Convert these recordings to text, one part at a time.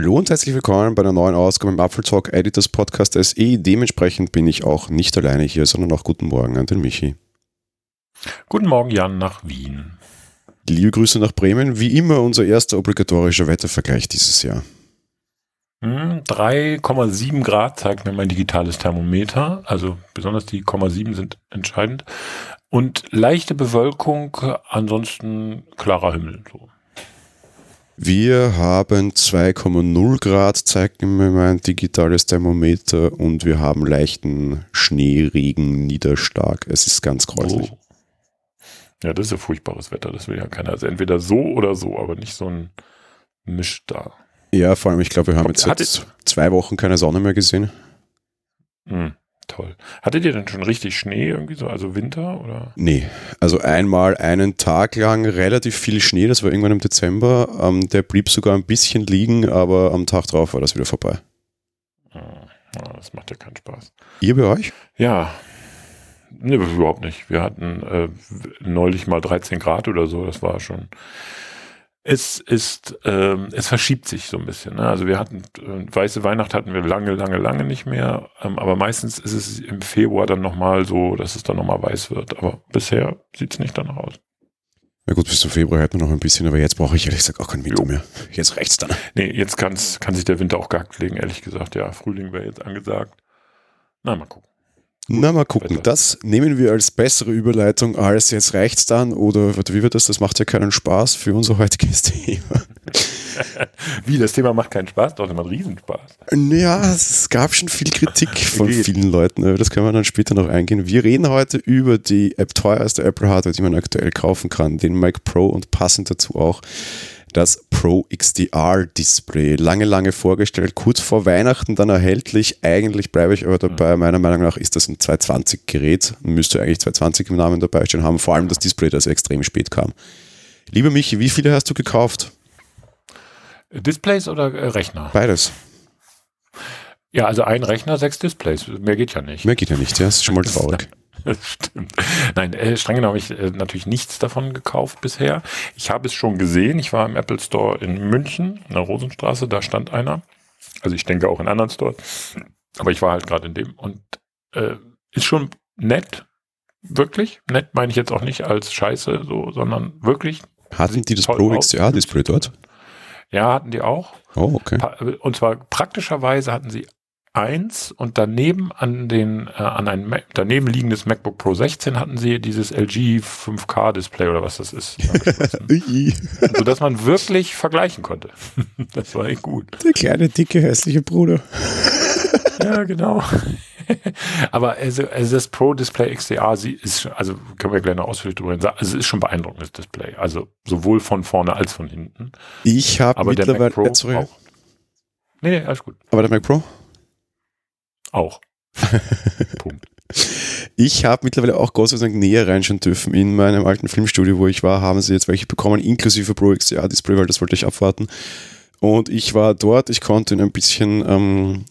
Hallo und herzlich willkommen bei einer neuen Ausgabe im Apfel Talk Editors Podcast SE. Dementsprechend bin ich auch nicht alleine hier, sondern auch guten Morgen an den Michi. Guten Morgen, Jan, nach Wien. Liebe Grüße nach Bremen. Wie immer unser erster obligatorischer Wettervergleich dieses Jahr. 3,7 hm, Grad zeigt mir mein digitales Thermometer. Also besonders die 0,7 sind entscheidend. Und leichte Bewölkung, ansonsten klarer Himmel. So. Wir haben 2,0 Grad, zeigt mir mein digitales Thermometer, und wir haben leichten Schneeregen, Niederschlag. Es ist ganz gräuslich. Oh. Ja, das ist ja furchtbares Wetter, das will ja keiner. Also entweder so oder so, aber nicht so ein Misch da. Ja, vor allem, ich glaube, wir haben Kommt, jetzt zwei Wochen keine Sonne mehr gesehen. Hm, toll. Hattet ihr denn schon richtig Schnee irgendwie so, also Winter oder? Nee, also einmal einen Tag lang relativ viel Schnee, das war irgendwann im Dezember. Ähm, der blieb sogar ein bisschen liegen, aber am Tag drauf war das wieder vorbei. Hm, das macht ja keinen Spaß. Ihr bei euch? Ja, Nee, überhaupt nicht. Wir hatten äh, neulich mal 13 Grad oder so, das war schon. Es ist, ähm, es verschiebt sich so ein bisschen. Ne? Also wir hatten, äh, weiße Weihnacht hatten wir lange, lange, lange nicht mehr, ähm, aber meistens ist es im Februar dann nochmal so, dass es dann nochmal weiß wird. Aber bisher sieht es nicht danach aus. Ja gut, bis zum Februar hält man noch ein bisschen, aber jetzt brauche ich ehrlich gesagt auch keinen Winter mehr. Jetzt reicht's dann. Nee, jetzt kann's, kann sich der Winter auch gehackt legen, ehrlich gesagt. Ja, Frühling wäre jetzt angesagt. Na, mal gucken. Na, mal gucken. Das nehmen wir als bessere Überleitung als jetzt reicht's dann oder wie wird das? Das macht ja keinen Spaß für unser heutiges Thema. wie, das Thema macht keinen Spaß? Doch, das macht Riesenspaß. Ja, es gab schon viel Kritik von vielen Leuten. Das können wir dann später noch eingehen. Wir reden heute über die teuerste Apple Hardware, die man aktuell kaufen kann, den Mac Pro und passend dazu auch das Pro XDR Display. Lange, lange vorgestellt, kurz vor Weihnachten dann erhältlich. Eigentlich bleibe ich aber dabei. Meiner Meinung nach ist das ein 220 Gerät. Müsste eigentlich 220 im Namen dabei stehen haben. Vor allem das Display, das extrem spät kam. Lieber Michi, wie viele hast du gekauft? Displays oder äh, Rechner? Beides. Ja, also ein Rechner, sechs Displays. Mehr geht ja nicht. Mehr geht ja nicht, ja. Das ist schon mal traurig. Stimmt. Nein, äh, streng genommen habe ich äh, natürlich nichts davon gekauft bisher. Ich habe es schon gesehen. Ich war im Apple Store in München, in der Rosenstraße, da stand einer. Also ich denke auch in anderen Stores. Aber ich war halt gerade in dem und äh, ist schon nett. Wirklich. Nett meine ich jetzt auch nicht als Scheiße, so, sondern wirklich. Hatten die das Pro XDR Display dort? Ja, hatten die auch. Oh, okay. Und zwar praktischerweise hatten sie 1 und daneben an den äh, an ein Mac, daneben liegendes MacBook Pro 16 hatten sie dieses LG 5K Display oder was das ist, so dass man wirklich vergleichen konnte. das war echt gut. Der kleine dicke hässliche Bruder. ja, genau. Aber also, also das Pro Display XDR sie ist also können wir gleich noch ausführlich drüber reden. Also es ist schon beeindruckendes Display, also sowohl von vorne als von hinten. Ich habe mittlerweile der Mac Pro äh, auch. Nee, nee, alles gut. Aber der Mac Pro? Auch. Punkt. Ich habe mittlerweile auch Gott sei Dank näher reinschauen dürfen. In meinem alten Filmstudio, wo ich war, haben sie jetzt welche bekommen, inklusive Pro XDR Display, weil das wollte ich abwarten. Und ich war dort, ich konnte ihn ein bisschen ähm,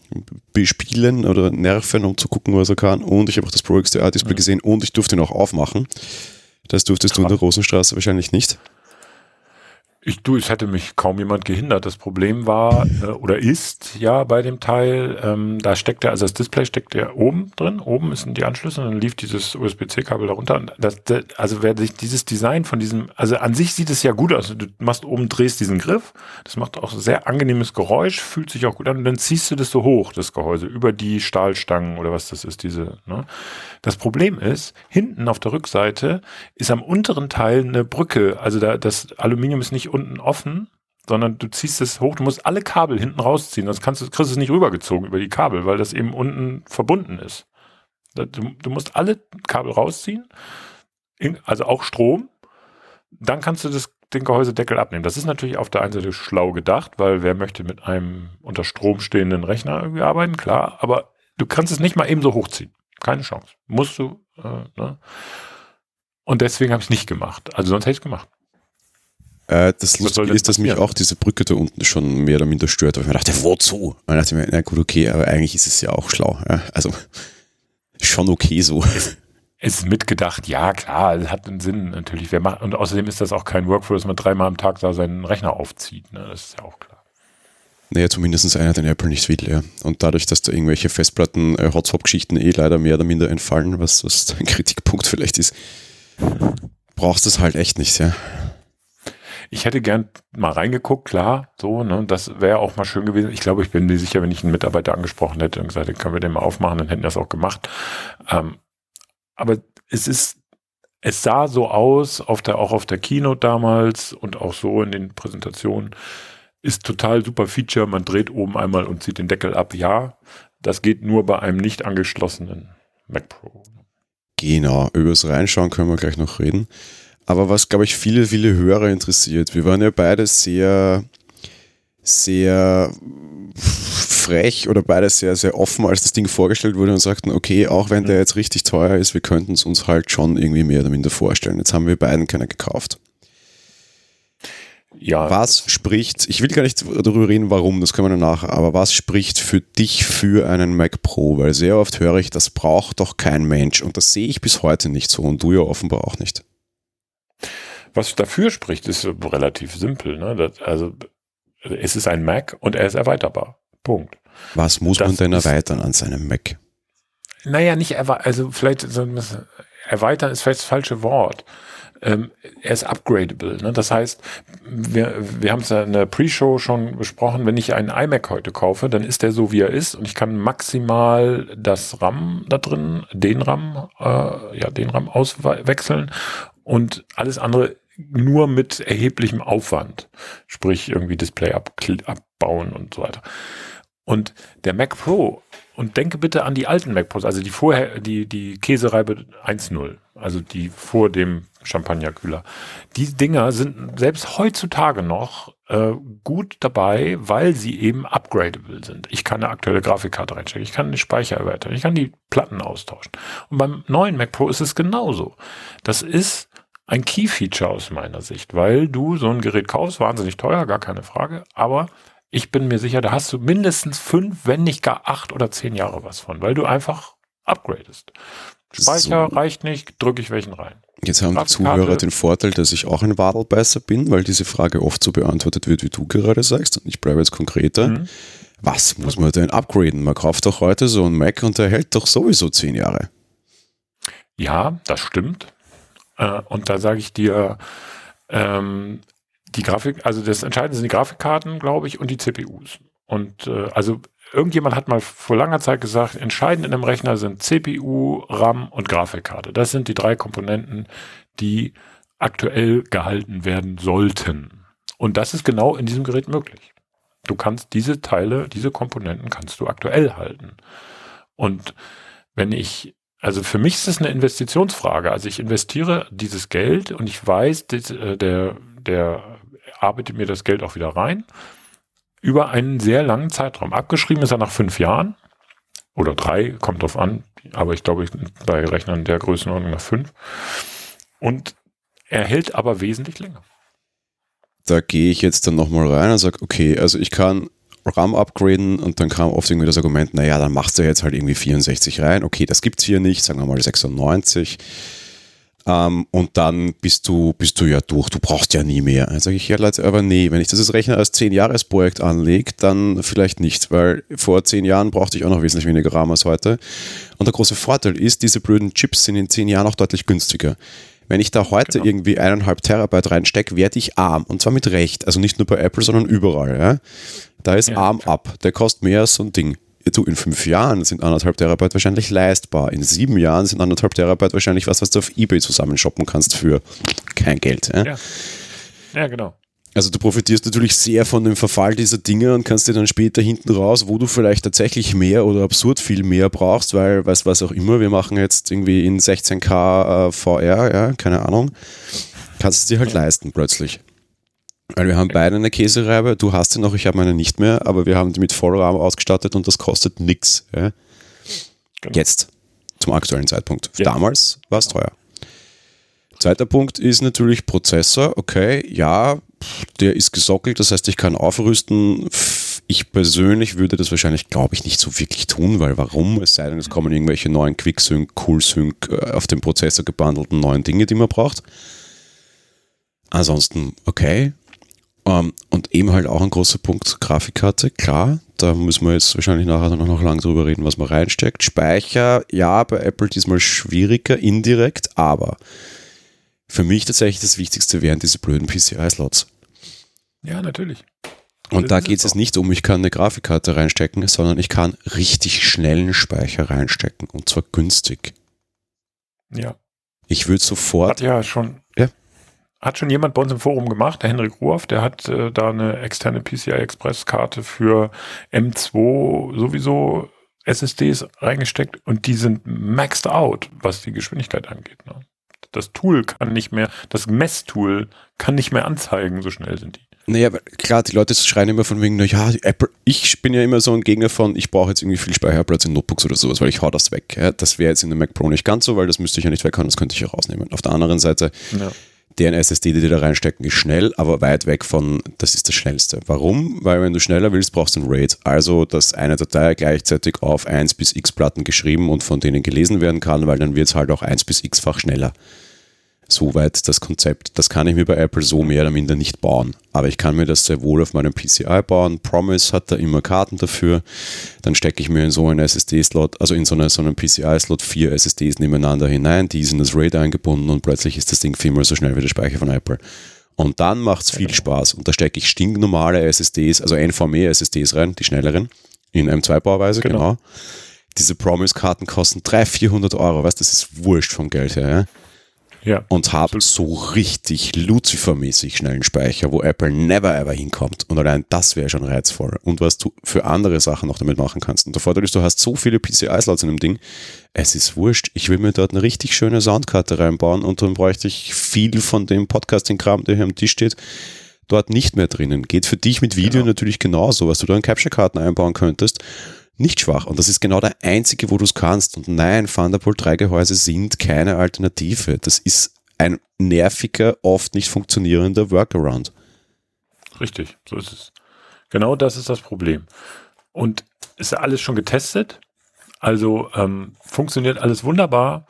bespielen oder nerven, um zu gucken, was er kann. Und ich habe auch das Pro XDR Display ja. gesehen und ich durfte ihn auch aufmachen. Das durftest Krass. du in der Rosenstraße wahrscheinlich nicht. Ich, du, es hätte mich kaum jemand gehindert. Das Problem war äh, oder ist ja bei dem Teil, ähm, da steckt er, also das Display steckt ja oben drin, oben sind die Anschlüsse und dann lief dieses USB-C-Kabel darunter. Und das, das, also wer sich dieses Design von diesem, also an sich sieht es ja gut aus. Du machst oben, drehst diesen Griff, das macht auch sehr angenehmes Geräusch, fühlt sich auch gut an und dann ziehst du das so hoch, das Gehäuse, über die Stahlstangen oder was das ist, diese. Ne? Das Problem ist, hinten auf der Rückseite ist am unteren Teil eine Brücke, also da, das Aluminium ist nicht unten offen, sondern du ziehst es hoch, du musst alle Kabel hinten rausziehen, sonst kannst du, kriegst du es nicht rübergezogen über die Kabel, weil das eben unten verbunden ist. Du, du musst alle Kabel rausziehen, also auch Strom, dann kannst du das, den Gehäusedeckel abnehmen. Das ist natürlich auf der einen Seite schlau gedacht, weil wer möchte mit einem unter Strom stehenden Rechner irgendwie arbeiten, klar, aber du kannst es nicht mal eben so hochziehen. Keine Chance. Musst du, äh, ne? Und deswegen habe ich es nicht gemacht. Also sonst hätte ich es gemacht. Äh, das Lustige ist, dass mich auch diese Brücke da unten schon mehr oder minder stört. Aber ich mir dachte, wozu? Und dann dachte ich mir, na gut, okay, aber eigentlich ist es ja auch schlau. Ja? Also schon okay so. Es, ist mitgedacht, ja klar, es hat einen Sinn natürlich. Wer macht, und außerdem ist das auch kein Workflow, dass man dreimal am Tag da seinen Rechner aufzieht. Ne? Das ist ja auch klar. Naja, zumindest einer, den Apple nicht will, ja. Und dadurch, dass da irgendwelche Festplatten-Hotspot-Geschichten äh, eh leider mehr oder minder entfallen, was, was ein Kritikpunkt vielleicht ist, brauchst du es halt echt nicht, ja. Ich hätte gern mal reingeguckt, klar, so, ne, das wäre auch mal schön gewesen. Ich glaube, ich bin mir sicher, wenn ich einen Mitarbeiter angesprochen hätte und gesagt, können wir den mal aufmachen, dann hätten wir das auch gemacht. Ähm, aber es ist, es sah so aus, auf der, auch auf der Keynote damals und auch so in den Präsentationen, ist total super Feature. Man dreht oben einmal und zieht den Deckel ab. Ja, das geht nur bei einem nicht angeschlossenen Mac Pro. Genau, über das Reinschauen können wir gleich noch reden. Aber was, glaube ich, viele, viele Hörer interessiert, wir waren ja beide sehr, sehr frech oder beide sehr, sehr offen, als das Ding vorgestellt wurde und sagten, okay, auch wenn der jetzt richtig teuer ist, wir könnten es uns halt schon irgendwie mehr oder minder vorstellen. Jetzt haben wir beiden keine gekauft. Ja. Was spricht, ich will gar nicht darüber reden, warum, das können wir nachher, aber was spricht für dich für einen Mac Pro? Weil sehr oft höre ich, das braucht doch kein Mensch und das sehe ich bis heute nicht so und du ja offenbar auch nicht. Was dafür spricht, ist relativ simpel. Ne? Das, also es ist ein Mac und er ist erweiterbar. Punkt. Was muss das man denn erweitern an seinem Mac? Naja, nicht erweitern, also vielleicht so erweitern ist vielleicht das falsche Wort ähm, er ist upgradable. Ne? Das heißt, wir, wir haben es ja in der Pre-Show schon besprochen, wenn ich einen iMac heute kaufe, dann ist der so, wie er ist und ich kann maximal das RAM da drin, den RAM, äh, ja, den RAM auswechseln und alles andere nur mit erheblichem Aufwand, sprich irgendwie Display ab, abbauen und so weiter. Und der Mac Pro, und denke bitte an die alten Mac Pros, also die vorher, die, die Käsereibe 1.0, also die vor dem Champagnerkühler. Die Dinger sind selbst heutzutage noch äh, gut dabei, weil sie eben upgradable sind. Ich kann eine aktuelle Grafikkarte reinstecken, ich kann den Speicher erweitern, ich kann die Platten austauschen. Und beim neuen Mac Pro ist es genauso. Das ist ein Key-Feature aus meiner Sicht, weil du so ein Gerät kaufst, wahnsinnig teuer, gar keine Frage, aber ich bin mir sicher, da hast du mindestens fünf, wenn nicht gar acht oder zehn Jahre was von, weil du einfach upgradest. Speicher so. reicht nicht, drücke ich welchen rein. Jetzt haben die Zuhörer den Vorteil, dass ich auch ein Wadelbeißer bin, weil diese Frage oft so beantwortet wird, wie du gerade sagst. Und ich bleibe jetzt konkreter. Mhm. Was muss man denn upgraden? Man kauft doch heute so einen Mac und der hält doch sowieso zehn Jahre. Ja, das stimmt. Äh, und da sage ich dir, ähm, die Grafik, also das Entscheidende sind die Grafikkarten, glaube ich, und die CPUs. Und äh, also irgendjemand hat mal vor langer Zeit gesagt, entscheidend in einem Rechner sind CPU, RAM und Grafikkarte. Das sind die drei Komponenten, die aktuell gehalten werden sollten. Und das ist genau in diesem Gerät möglich. Du kannst diese Teile, diese Komponenten kannst du aktuell halten. Und wenn ich, also für mich ist es eine Investitionsfrage. Also ich investiere dieses Geld und ich weiß, äh, der, der arbeitet mir das Geld auch wieder rein über einen sehr langen Zeitraum. Abgeschrieben ist er nach fünf Jahren oder drei, kommt drauf an, aber ich glaube, bei Rechnern der Größenordnung nach fünf. Und er hält aber wesentlich länger. Da gehe ich jetzt dann nochmal rein und sage, okay, also ich kann RAM upgraden und dann kam oft irgendwie das Argument, naja, dann machst du jetzt halt irgendwie 64 rein. Okay, das gibt es hier nicht, sagen wir mal 96 ähm, und dann bist du, bist du ja durch, du brauchst ja nie mehr. Dann sage ich, ja Leute, aber nee, wenn ich das Rechner als 10-Jahres-Projekt anlege, dann vielleicht nicht, weil vor 10 Jahren brauchte ich auch noch wesentlich weniger RAM als heute. Und der große Vorteil ist, diese blöden Chips sind in 10 Jahren auch deutlich günstiger. Wenn ich da heute genau. irgendwie eineinhalb Terabyte reinstecke, werde ich arm. Und zwar mit Recht. Also nicht nur bei Apple, sondern überall. Ja? Da ist ja, arm ab. Der kostet mehr als so ein Ding du, in fünf Jahren sind anderthalb Terabyte wahrscheinlich leistbar. In sieben Jahren sind anderthalb Terabyte wahrscheinlich was, was du auf Ebay zusammenshoppen kannst für kein Geld. Ja, ja. ja genau. Also du profitierst natürlich sehr von dem Verfall dieser Dinge und kannst dir dann später hinten raus, wo du vielleicht tatsächlich mehr oder absurd viel mehr brauchst, weil, weiß was auch immer, wir machen jetzt irgendwie in 16K äh, VR, ja, keine Ahnung, kannst es dir halt leisten plötzlich. Weil wir haben beide eine Käsereibe, du hast sie noch, ich habe meine nicht mehr, aber wir haben die mit Vollrahmen ausgestattet und das kostet nichts. Ja? Genau. Jetzt, zum aktuellen Zeitpunkt. Ja. Damals war es teuer. Zweiter Punkt ist natürlich Prozessor. Okay, ja, der ist gesockelt, das heißt, ich kann aufrüsten. Ich persönlich würde das wahrscheinlich, glaube ich, nicht so wirklich tun, weil warum? Es sei denn, es kommen irgendwelche neuen QuickSync, CoolSync äh, auf dem Prozessor gebandelten neuen Dinge, die man braucht. Ansonsten, okay, Um, und eben halt auch ein großer Punkt, Grafikkarte, klar, da müssen wir jetzt wahrscheinlich nachher noch, noch lang drüber reden, was man reinsteckt. Speicher, ja, bei Apple diesmal schwieriger, indirekt, aber für mich tatsächlich das Wichtigste wären diese blöden PCI-Slots. Ja, natürlich. Und da geht es nicht um, ich kann eine Grafikkarte reinstecken, sondern ich kann richtig schnellen Speicher reinstecken und zwar günstig. Ja. Ich würde sofort. Hat ja schon. Ja. Hat schon jemand bei uns im Forum gemacht, der Henrik Ruoff, der hat äh, da eine externe PCI Express Karte für M2 sowieso SSDs reingesteckt und die sind maxed out, was die Geschwindigkeit angeht. Ne? Das Tool kann nicht mehr, das Messtool kann nicht mehr anzeigen, so schnell sind die. Naja, klar, die Leute schreien immer von wegen, naja, Apple, ich bin ja immer so ein Gegner von, ich brauche jetzt irgendwie viel Speicherplatz in Notebooks oder sowas, weil ich hau das weg. Ja? Das wäre jetzt in der Mac Pro nicht ganz so, weil das müsste ich ja nicht weghauen, das könnte ich ja rausnehmen. Auf der anderen Seite, ja. Deren SSD, die die da reinstecken, ist schnell, aber weit weg von, das ist das Schnellste. Warum? Weil wenn du schneller willst, brauchst du ein RAID. Also, dass eine Datei gleichzeitig auf 1 bis x Platten geschrieben und von denen gelesen werden kann, weil dann wird es halt auch 1 bis x-fach schneller. Soweit das Konzept. Das kann ich mir bei Apple so mehr oder minder nicht bauen. Aber ich kann mir das sehr wohl auf meinem PCI bauen. Promise hat da immer Karten dafür. Dann stecke ich mir in so einen SSD-Slot, also in so, eine, so einen PCI-Slot vier SSDs nebeneinander hinein, die sind in das RAID eingebunden und plötzlich ist das Ding viermal so schnell wie der Speicher von Apple. Und dann macht es viel Spaß. Und da stecke ich stinknormale SSDs, also NVMe-SSDs rein, die schnelleren, in M2-Bauweise, genau. genau. Diese Promise-Karten kosten 300, 400 Euro. Weißt das ist wurscht vom Geld her. Ja? Ja. Und habe so richtig Lucifer-mäßig schnellen Speicher, wo Apple never ever hinkommt. Und allein das wäre schon reizvoll. Und was du für andere Sachen noch damit machen kannst. Und der Vorteil ist, du hast so viele PCI-Slots in dem Ding. Es ist wurscht. Ich will mir dort eine richtig schöne Soundkarte reinbauen und dann bräuchte ich viel von dem Podcasting-Kram, der hier am Tisch steht, dort nicht mehr drinnen. Geht für dich mit Video genau. natürlich genauso, was du da in Capture-Karten einbauen könntest nicht schwach. Und das ist genau der einzige, wo du es kannst. Und nein, Thunderbolt 3 Gehäuse sind keine Alternative. Das ist ein nerviger, oft nicht funktionierender Workaround. Richtig, so ist es. Genau das ist das Problem. Und ist alles schon getestet. Also ähm, funktioniert alles wunderbar.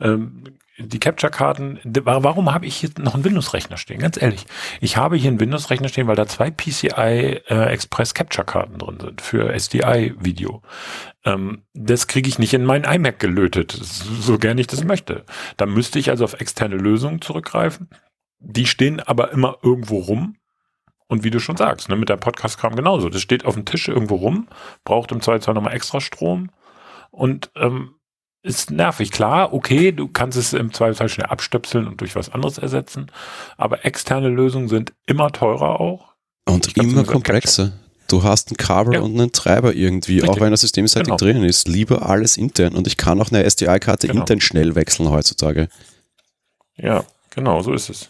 Ähm, die Capture-Karten, warum habe ich hier noch einen Windows-Rechner stehen? Ganz ehrlich, ich habe hier einen Windows-Rechner stehen, weil da zwei PCI äh, Express Capture-Karten drin sind für SDI-Video. Ähm, das kriege ich nicht in meinen iMac gelötet, so gerne ich das möchte. Da müsste ich also auf externe Lösungen zurückgreifen. Die stehen aber immer irgendwo rum. Und wie du schon sagst, ne, mit der Podcast-Kram genauso. Das steht auf dem Tisch irgendwo rum, braucht im Zweifelsfall nochmal extra Strom. Und ähm, ist nervig. Klar, okay, du kannst es im Zweifelsfall schnell abstöpseln und durch was anderes ersetzen, aber externe Lösungen sind immer teurer auch. Und immer komplexer. Du hast einen Kabel ja. und einen Treiber irgendwie, Richtig. auch wenn das systemseitig genau. drin ist. Lieber alles intern und ich kann auch eine SDI-Karte genau. intern schnell wechseln heutzutage. Ja, genau, so ist es.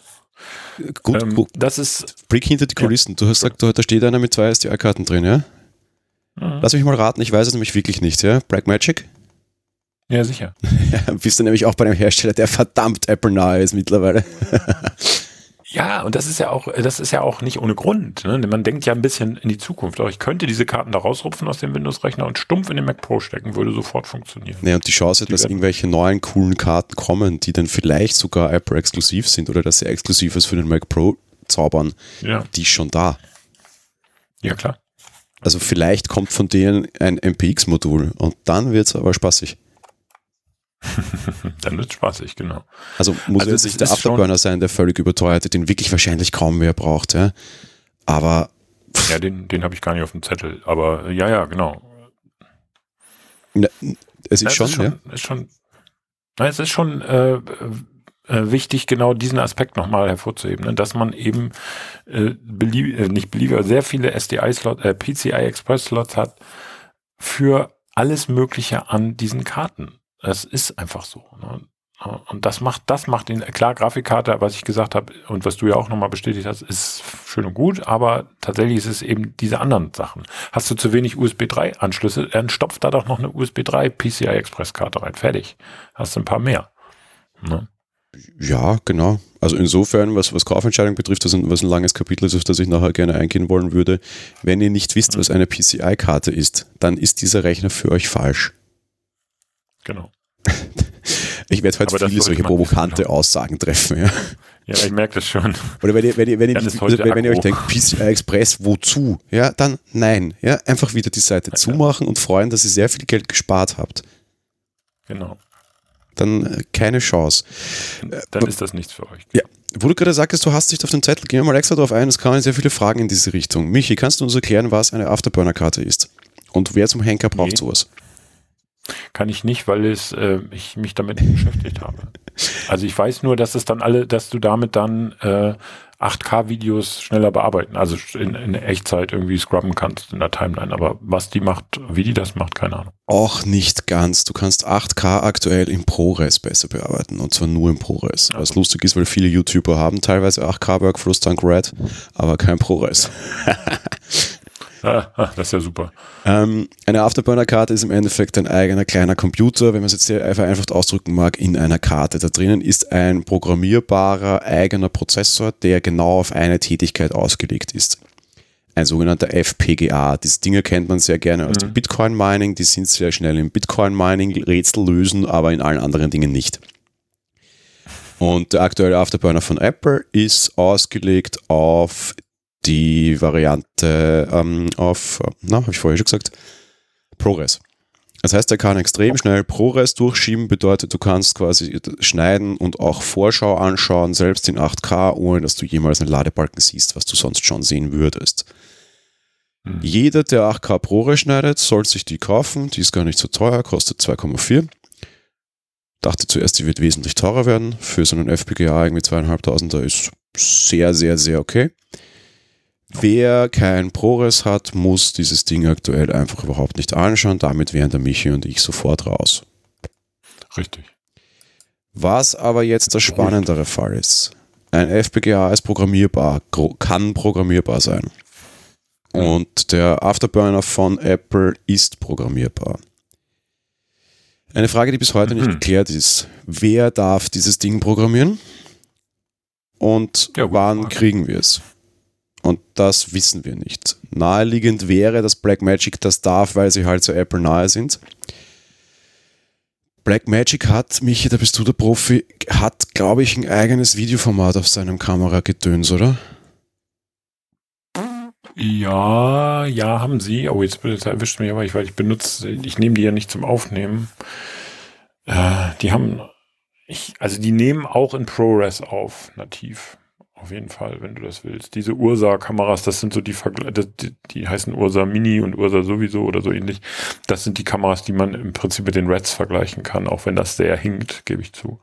Gut, ähm, das ist. Blick hinter die Kulissen. Ja. Du hast gesagt, da steht einer mit zwei SDI-Karten drin, ja? Mhm. Lass mich mal raten, ich weiß es nämlich wirklich nicht, ja? Black Magic? Ja, sicher. Bist du nämlich auch bei einem Hersteller, der verdammt Apple nahe ist mittlerweile. Ja, und das ist ja auch, das ist ja auch nicht ohne Grund. Ne? Man denkt ja ein bisschen in die Zukunft. Auch ich könnte diese Karten da rausrupfen aus dem Windows-Rechner und stumpf in den Mac Pro stecken, würde sofort funktionieren. Ja, und die Chance, die dass irgendwelche neuen coolen Karten kommen, die dann vielleicht sogar Apple exklusiv sind oder dass sie exklusives für den Mac Pro zaubern, ja. die ist schon da. Ja, klar. Also vielleicht kommt von denen ein MPX-Modul und dann wird es aber spaßig. Dann wird es spaßig, genau. Also muss also jetzt nicht der Afterburner sein, der völlig überteuerte, den wirklich wahrscheinlich kaum mehr braucht, ja. Aber. Ja, den, den habe ich gar nicht auf dem Zettel. Aber ja, ja, genau. Ja, es ist, ja, schon, ist schon, ja. Ist schon, na, es ist schon äh, äh, wichtig, genau diesen Aspekt nochmal hervorzuheben, ne? dass man eben äh, belieb, äh, nicht beliebig, sehr viele SDI-Slots, äh, PCI-Express-Slots hat für alles Mögliche an diesen Karten. Es ist einfach so. Ne? Und das macht, das macht ihn, klar, Grafikkarte, was ich gesagt habe und was du ja auch nochmal bestätigt hast, ist schön und gut, aber tatsächlich ist es eben diese anderen Sachen. Hast du zu wenig USB 3 Anschlüsse, dann stopf da doch noch eine USB 3 PCI Express Karte rein. Fertig. Hast du ein paar mehr. Ne? Ja, genau. Also insofern, was, was Kaufentscheidung betrifft, was ein, was ein langes Kapitel ist, auf das ich nachher gerne eingehen wollen würde. Wenn ihr nicht wisst, was eine PCI-Karte ist, dann ist dieser Rechner für euch falsch. Genau. Ich werde heute Aber viele solche provokante Aussagen treffen. Ja. Ja, ich merke das schon. Oder wenn ihr, wenn ihr, wenn ihr, Dann ist wenn, wenn ihr euch denkt, PCI Express, wozu? Ja, dann nein. Ja, einfach wieder die Seite zumachen und freuen, dass ihr sehr viel Geld gespart habt. Genau. Dann äh, keine Chance. Dann ist das nichts für euch. Ja. Wo du gerade sagtest, du hast dich auf den Zettel, gehen wir mal extra drauf ein, es kamen sehr viele Fragen in diese Richtung. Michi, kannst du uns erklären, was eine Afterburner-Karte ist? Und wer zum Henker braucht Nee. sowas? Kann ich nicht, weil es, äh, ich mich damit nicht beschäftigt habe. Also ich weiß nur, dass es dann alle, dass du damit dann äh, 8K-Videos schneller bearbeiten, also in, in Echtzeit irgendwie scrubben kannst in der Timeline. Aber was die macht, wie die das macht, keine Ahnung. Auch nicht ganz. Du kannst 8K aktuell im ProRes besser bearbeiten und zwar nur im ProRes. Was lustig ist, weil viele YouTuber haben teilweise 8K-Workflows dank Red, aber kein ProRes. Ah, das ist ja super. Ähm, eine Afterburner-Karte ist im Endeffekt ein eigener kleiner Computer, wenn man es jetzt sehr vereinfacht ausdrücken mag, in einer Karte. Da drinnen ist ein programmierbarer eigener Prozessor, der genau auf eine Tätigkeit ausgelegt ist. Ein sogenannter FPGA. Diese Dinge kennt man sehr gerne aus dem Bitcoin-Mining. Die sind sehr schnell im Bitcoin-Mining Rätsel lösen, aber in allen anderen Dingen nicht. Und der aktuelle Afterburner von Apple ist ausgelegt auf die Variante ähm, auf, na, habe ich vorher schon gesagt, ProRes. Das heißt, er kann extrem schnell ProRes durchschieben, bedeutet, du kannst quasi schneiden und auch Vorschau anschauen, selbst in 8K, ohne dass du jemals einen Ladebalken siehst, was du sonst schon sehen würdest. Hm. Jeder, der 8K ProRes schneidet, soll sich die kaufen. Die ist gar nicht so teuer, kostet 2,4. Dachte zuerst, die wird wesentlich teurer werden. Für so einen FPGA irgendwie zweieinhalbtausender ist sehr, sehr, sehr okay. Wer kein ProRes hat, muss dieses Ding aktuell einfach überhaupt nicht anschauen. Damit wären der Michi und ich sofort raus. Richtig. Was aber jetzt der spannendere Fall ist. Ein FPGA ist programmierbar, kann programmierbar sein. Und der Afterburner von Apple ist programmierbar. Eine Frage, die bis heute nicht Mhm. geklärt ist. Wer darf dieses Ding programmieren? Und Ja, wann kriegen wir es? Und das wissen wir nicht. Naheliegend wäre, dass Blackmagic das darf, weil sie halt so Apple nahe sind. Blackmagic hat, Michi, da bist du der Profi, hat, glaube ich, ein eigenes Videoformat auf seinem Kameragedöns, oder? Ja, ja, haben sie. Oh, jetzt, jetzt erwischt mich aber, ich, weil ich benutze, ich nehme die ja nicht zum Aufnehmen. Äh, die haben, ich, also die nehmen auch in ProRes auf, nativ. Auf jeden Fall, wenn du das willst. Diese Ursa-Kameras, das sind so die, Vergle das- die, die heißen Ursa Mini und Ursa sowieso oder so ähnlich. Das sind die Kameras, die man im Prinzip mit den Reds vergleichen kann, auch wenn das sehr hinkt, gebe ich zu.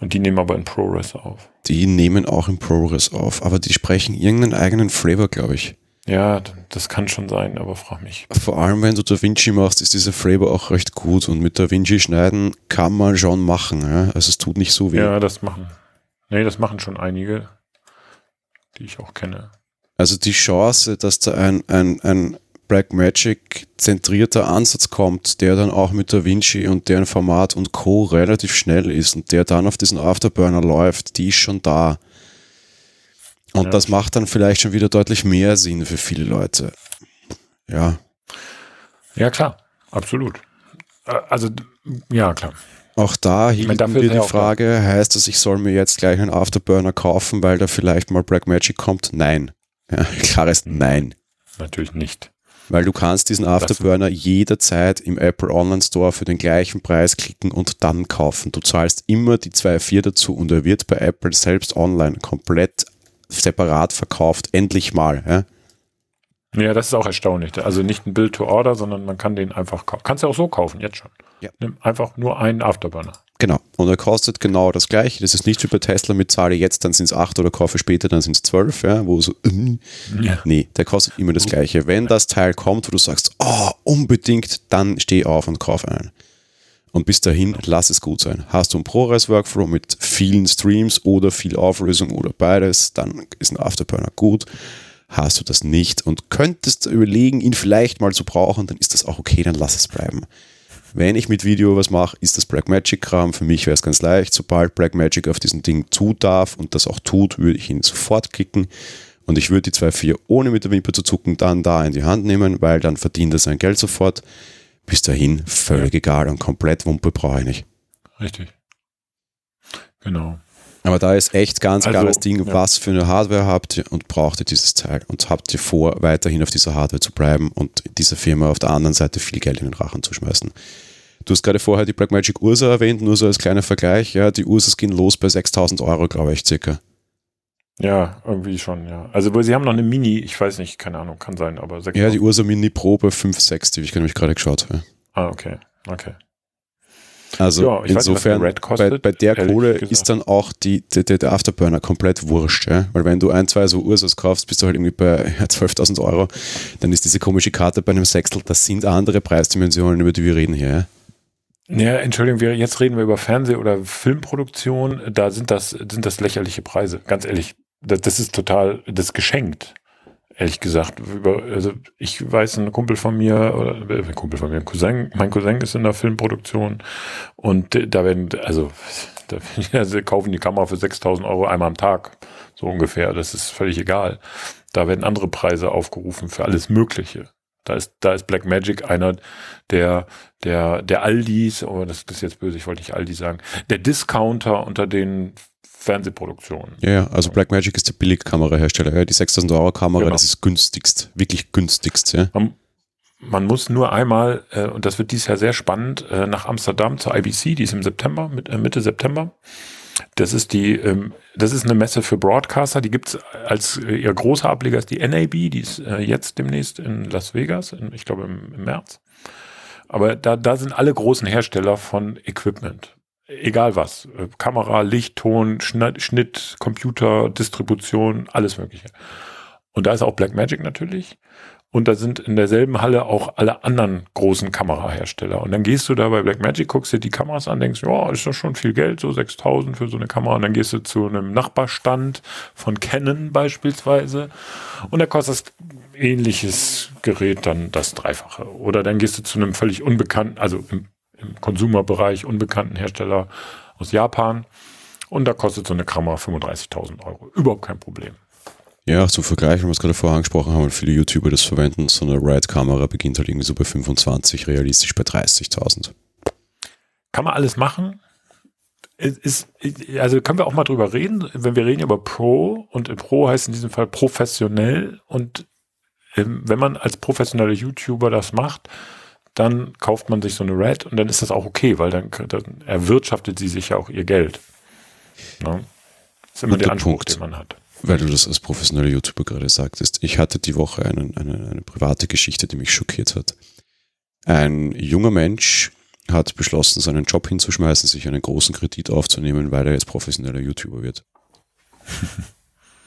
Und die nehmen aber in ProRes auf. Die nehmen auch im ProRes auf, aber die sprechen irgendeinen eigenen Flavor, glaube ich. Ja, das kann schon sein, aber frag mich. Vor allem, wenn du DaVinci machst, ist dieser Flavor auch recht gut und mit DaVinci schneiden kann man schon machen. Ja? Also es tut nicht so weh. Ja, das machen. Nee, das machen schon einige, die ich auch kenne. Also die Chance, dass da ein, ein, ein Blackmagic zentrierter Ansatz kommt, der dann auch mit DaVinci und deren Format und Co. relativ schnell ist und der dann auf diesen Afterburner läuft, die ist schon da. Und Ja. das macht dann vielleicht schon wieder deutlich mehr Sinn für viele Leute. Ja, Ja, klar, absolut. Äh, Also, ja, klar. Auch da ist er die auch da. Frage, heißt das, ich soll mir jetzt gleich einen Afterburner kaufen, weil da vielleicht mal Blackmagic kommt? Nein. Ja, klares Nein. Natürlich nicht. Weil du kannst diesen Afterburner jederzeit im Apple Online Store für den gleichen Preis klicken und dann kaufen. Du zahlst immer die 2,4 dazu und er wird bei Apple selbst online komplett separat verkauft. Endlich mal. Ja? Ja, das ist auch erstaunlich. Also nicht ein Build to Order, sondern man kann den einfach kaufen. Kannst du auch so kaufen, jetzt schon. Ja. Nimm einfach nur einen Afterburner. Genau. Und er kostet genau das gleiche. Das ist nicht wie bei Tesla mit zahle jetzt, dann sind es 8 oder kaufe später, dann sind es 12, ja, wo so, äh, Ja. nee, der kostet immer das gleiche. Wenn das Teil kommt, wo du sagst, oh, unbedingt, dann steh auf und kauf einen. Und bis dahin, lass es gut sein. Hast du einen ProRes-Workflow mit vielen Streams oder viel Auflösung oder beides, dann ist ein Afterburner gut. Hast du das nicht und könntest überlegen, ihn vielleicht mal zu brauchen, dann ist das auch okay, dann lass es bleiben. Wenn ich mit Video was mache, ist das Blackmagic-Kram. Für mich wäre es ganz leicht. Sobald Blackmagic auf diesem Ding zu darf und das auch tut, würde ich ihn sofort klicken. Und ich würde die 2.4 ohne mit der Wimper zu zucken dann da in die Hand nehmen, weil dann verdient er sein Geld sofort. Bis dahin völlig egal und komplett Wumpe brauche ich nicht. Richtig. Genau. Aber da ist echt ganz also, klares Ding, ja. was für eine Hardware habt ihr und braucht ihr dieses Teil und habt ihr vor, weiterhin auf dieser Hardware zu bleiben und dieser Firma auf der anderen Seite viel Geld in den Rachen zu schmeißen. Du hast gerade vorher die Blackmagic Ursa erwähnt, nur so als kleiner Vergleich. Ja, die Ursas gehen los bei 6000 Euro, glaube ich, circa. Ja, irgendwie schon, ja. Also, sie haben noch eine Mini, ich weiß nicht, keine Ahnung, kann sein, aber 6000. Ja, die Ursa Mini Pro bei 560, ich nämlich gerade geschaut. Ja. Ah, okay, okay. Also ja, insofern, nicht, bei, bei, der Kohle gesagt. ist dann auch die, die, der Afterburner komplett wurscht. Ja? Weil wenn du ein, zwei so Ursas kaufst, bist du halt irgendwie bei ja, 12.000 Euro, dann ist diese komische Karte bei einem Sechstel, das sind andere Preisdimensionen, über die wir reden hier. Ja? Ja, Entschuldigung, wir, jetzt reden wir über Fernseh- oder Filmproduktion. Da sind das, sind das lächerliche Preise. Ganz ehrlich, das, das ist total, das geschenkt. Ehrlich gesagt, über, also ich weiß, ein Kumpel von mir, oder äh, ein Kumpel von mir, ein Cousin, mein Cousin ist in der Filmproduktion und da werden, also, da also kaufen die Kamera für 6000 Euro einmal am Tag, so ungefähr. Das ist völlig egal. Da werden andere Preise aufgerufen für alles Mögliche. Da ist, da ist Black Magic einer der, der, der Aldis, oh, das, ist jetzt böse, ich wollte nicht Aldi sagen, der Discounter unter den Fernsehproduktionen. Ja, also Black Magic ist der Billigkamerahersteller. Ja, die 6000 Euro Kamera, genau. das ist günstigst, wirklich günstigst. Ja. Man, man muss nur einmal, äh, und das wird dieses Jahr sehr spannend, äh, nach Amsterdam zur IBC, die ist im September, mit, äh, Mitte September. Das ist die, ähm, das ist eine Messe für Broadcaster, die gibt's als äh, ihr großer Ableger ist die NAB, die ist äh, jetzt demnächst in Las Vegas, in, ich glaube im, im März. Aber da, da sind alle großen Hersteller von Equipment. Egal was. Äh, Kamera, Licht, Ton, Schnitt, Schnitt, Computer, Distribution, alles Mögliche. Und da ist auch Blackmagic natürlich. Und da sind in derselben Halle auch alle anderen großen Kamerahersteller. Und dann gehst du da bei Blackmagic, guckst dir die Kameras an, denkst, ja, ist doch schon viel Geld, so 6000 für so eine Kamera. Und dann gehst du zu einem Nachbarstand von Canon beispielsweise. Und da kostet das ähnliches Gerät dann das Dreifache. Oder dann gehst du zu einem völlig unbekannten, also im, im Konsumerbereich unbekannten Hersteller aus Japan. Und da kostet so eine Kamera 35.000 Euro. Überhaupt kein Problem. Ja, zum Vergleich, wenn wir es gerade vorher angesprochen haben, viele YouTuber das verwenden, so eine RIDE-Kamera beginnt halt irgendwie so bei 25, realistisch bei 30.000. Kann man alles machen? Ist, also können wir auch mal drüber reden, wenn wir reden über Pro und Pro heißt in diesem Fall professionell und ähm, wenn man als professioneller YouTuber das macht, dann kauft man sich so eine Red und dann ist das auch okay, weil dann, dann erwirtschaftet sie sich ja auch ihr Geld. Ne? Das ist immer der Anspruch, Punkt. den man hat weil du das als professioneller YouTuber gerade sagtest. Ich hatte die Woche einen, eine, eine private Geschichte, die mich schockiert hat. Ein junger Mensch hat beschlossen, seinen Job hinzuschmeißen, sich einen großen Kredit aufzunehmen, weil er jetzt professioneller YouTuber wird.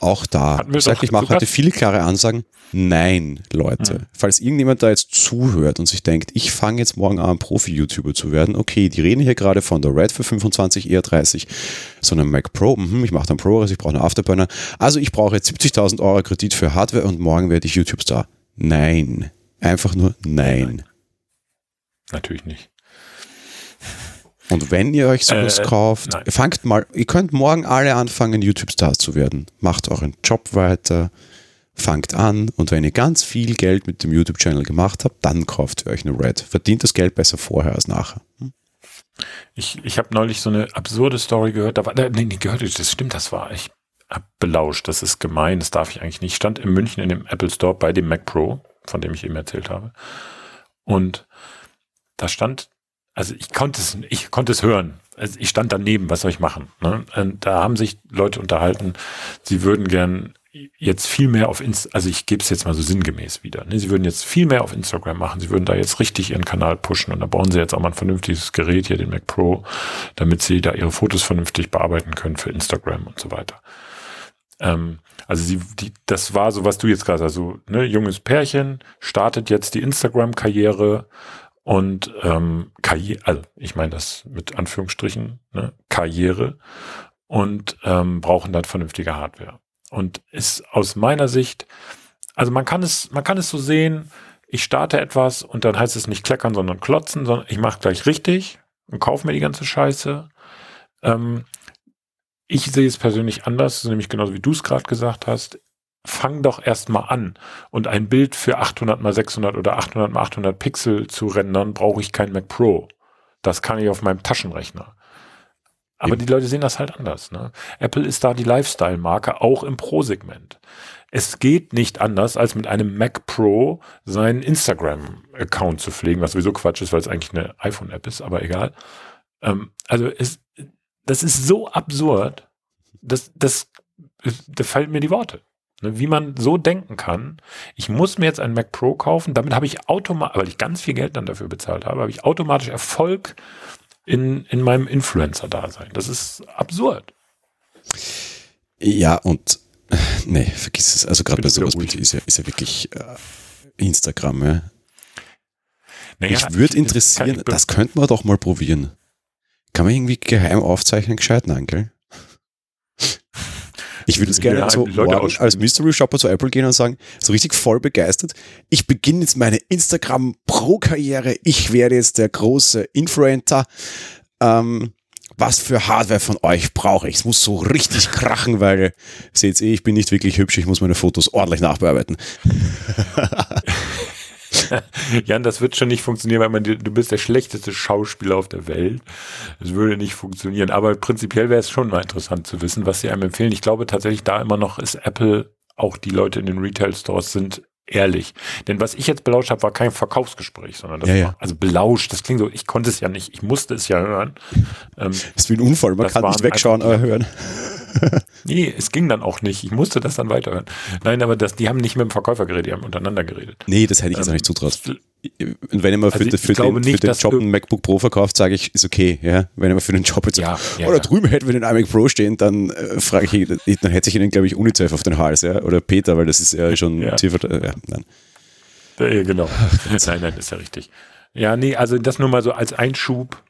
Auch da, ich sag, ich mache heute viele klare Ansagen. Nein, Leute. Mhm. Falls irgendjemand da jetzt zuhört und sich denkt, ich fange jetzt morgen an, Profi-YouTuber zu werden, okay, die reden hier gerade von der Red für 25, eher 30, sondern Mac Pro, mh, ich mache dann Pro, also ich brauche einen Afterburner. Also ich brauche jetzt 70.000 Euro Kredit für Hardware und morgen werde ich YouTube-Star. Nein. Einfach nur nein. nein. Natürlich nicht. Und wenn ihr euch sowas äh, kauft, nein. fangt mal, ihr könnt morgen alle anfangen, YouTube-Stars zu werden. Macht euren Job weiter, fangt an und wenn ihr ganz viel Geld mit dem YouTube-Channel gemacht habt, dann kauft ihr euch eine Red. Verdient das Geld besser vorher als nachher. Hm? Ich, ich habe neulich so eine absurde Story gehört, da war, nee, nee, gehört, das stimmt, das war, ich hab belauscht, das ist gemein, das darf ich eigentlich nicht. Ich stand in München in dem Apple Store bei dem Mac Pro, von dem ich eben erzählt habe. Und da stand also ich konnte es, ich konnte es hören. Also ich stand daneben, was soll ich machen? Ne? Und da haben sich Leute unterhalten, sie würden gern jetzt viel mehr auf Inst also ich gebe es jetzt mal so sinngemäß wieder. Ne? Sie würden jetzt viel mehr auf Instagram machen, sie würden da jetzt richtig ihren Kanal pushen und da bauen sie jetzt auch mal ein vernünftiges Gerät hier, den Mac Pro, damit sie da ihre Fotos vernünftig bearbeiten können für Instagram und so weiter. Ähm, also sie, die, das war so, was du jetzt gerade, also ne, junges Pärchen startet jetzt die Instagram-Karriere, und ähm, Karriere, also ich meine das mit Anführungsstrichen, ne, Karriere und ähm, brauchen dann vernünftige Hardware. Und ist aus meiner Sicht, also man kann es, man kann es so sehen, ich starte etwas und dann heißt es nicht kleckern, sondern klotzen, sondern ich mache gleich richtig und kaufe mir die ganze Scheiße. Ähm, ich sehe es persönlich anders, nämlich genauso wie du es gerade gesagt hast fang doch erstmal an. Und ein Bild für 800 mal 600 oder 800 mal 800 Pixel zu rendern, brauche ich kein Mac Pro. Das kann ich auf meinem Taschenrechner. Aber Eben. die Leute sehen das halt anders. Ne? Apple ist da die Lifestyle-Marke, auch im Pro-Segment. Es geht nicht anders, als mit einem Mac Pro seinen Instagram-Account zu pflegen, was sowieso Quatsch ist, weil es eigentlich eine iPhone-App ist, aber egal. Ähm, also es, das ist so absurd, dass das, da fallen mir die Worte. Ne, wie man so denken kann, ich muss mir jetzt ein Mac Pro kaufen, damit habe ich automatisch, weil ich ganz viel Geld dann dafür bezahlt habe, habe ich automatisch Erfolg in, in meinem Influencer-Dasein. Das ist absurd. Ja, und nee, vergiss es. Also gerade bei sowas ist ja, ist ja wirklich äh, Instagram, ja. Naja, ich würde interessieren, das könnten wir doch mal probieren. Kann man irgendwie geheim aufzeichnen, gescheit? Nein, gell? Ich würde es gerne ja, so als Mystery Shopper zu Apple gehen und sagen, so richtig voll begeistert. Ich beginne jetzt meine Instagram Pro-Karriere. Ich werde jetzt der große Influencer. Ähm, was für Hardware von euch brauche ich? Es muss so richtig krachen, weil seht ihr, ich bin nicht wirklich hübsch, ich muss meine Fotos ordentlich nachbearbeiten. Jan, das wird schon nicht funktionieren, weil man, du bist der schlechteste Schauspieler auf der Welt. Das würde nicht funktionieren. Aber prinzipiell wäre es schon mal interessant zu wissen, was sie einem empfehlen. Ich glaube tatsächlich da immer noch ist Apple, auch die Leute in den Retail-Stores sind ehrlich. Denn was ich jetzt belauscht habe, war kein Verkaufsgespräch, sondern das ja, war, also belauscht, das klingt so, ich konnte es ja nicht, ich musste es ja hören. Ähm, das ist wie ein Unfall, man kann nicht wegschauen, aber hören. nee, es ging dann auch nicht. Ich musste das dann weiterhören. Nein, aber das, die haben nicht mit dem Verkäufer geredet, die haben untereinander geredet. Nee, das hätte ich jetzt ähm, auch nicht zutraut. Und wenn ihr mal für, also für, den, nicht, für den Job ein MacBook Pro verkauft, sage ich, ist okay. Ja? Wenn ihr mal für den Job jetzt ja, ja, oder ja. drüben hätten wir den iMac Pro stehen, dann äh, frage ich, dann hätte ich ihnen, glaube ich, UNICEF auf den Hals, ja? Oder Peter, weil das ist ja schon ja. tiefer. Äh, ja, nein. Ja, genau. nein, nein, ist ja richtig. Ja, nee, also das nur mal so als Einschub äh,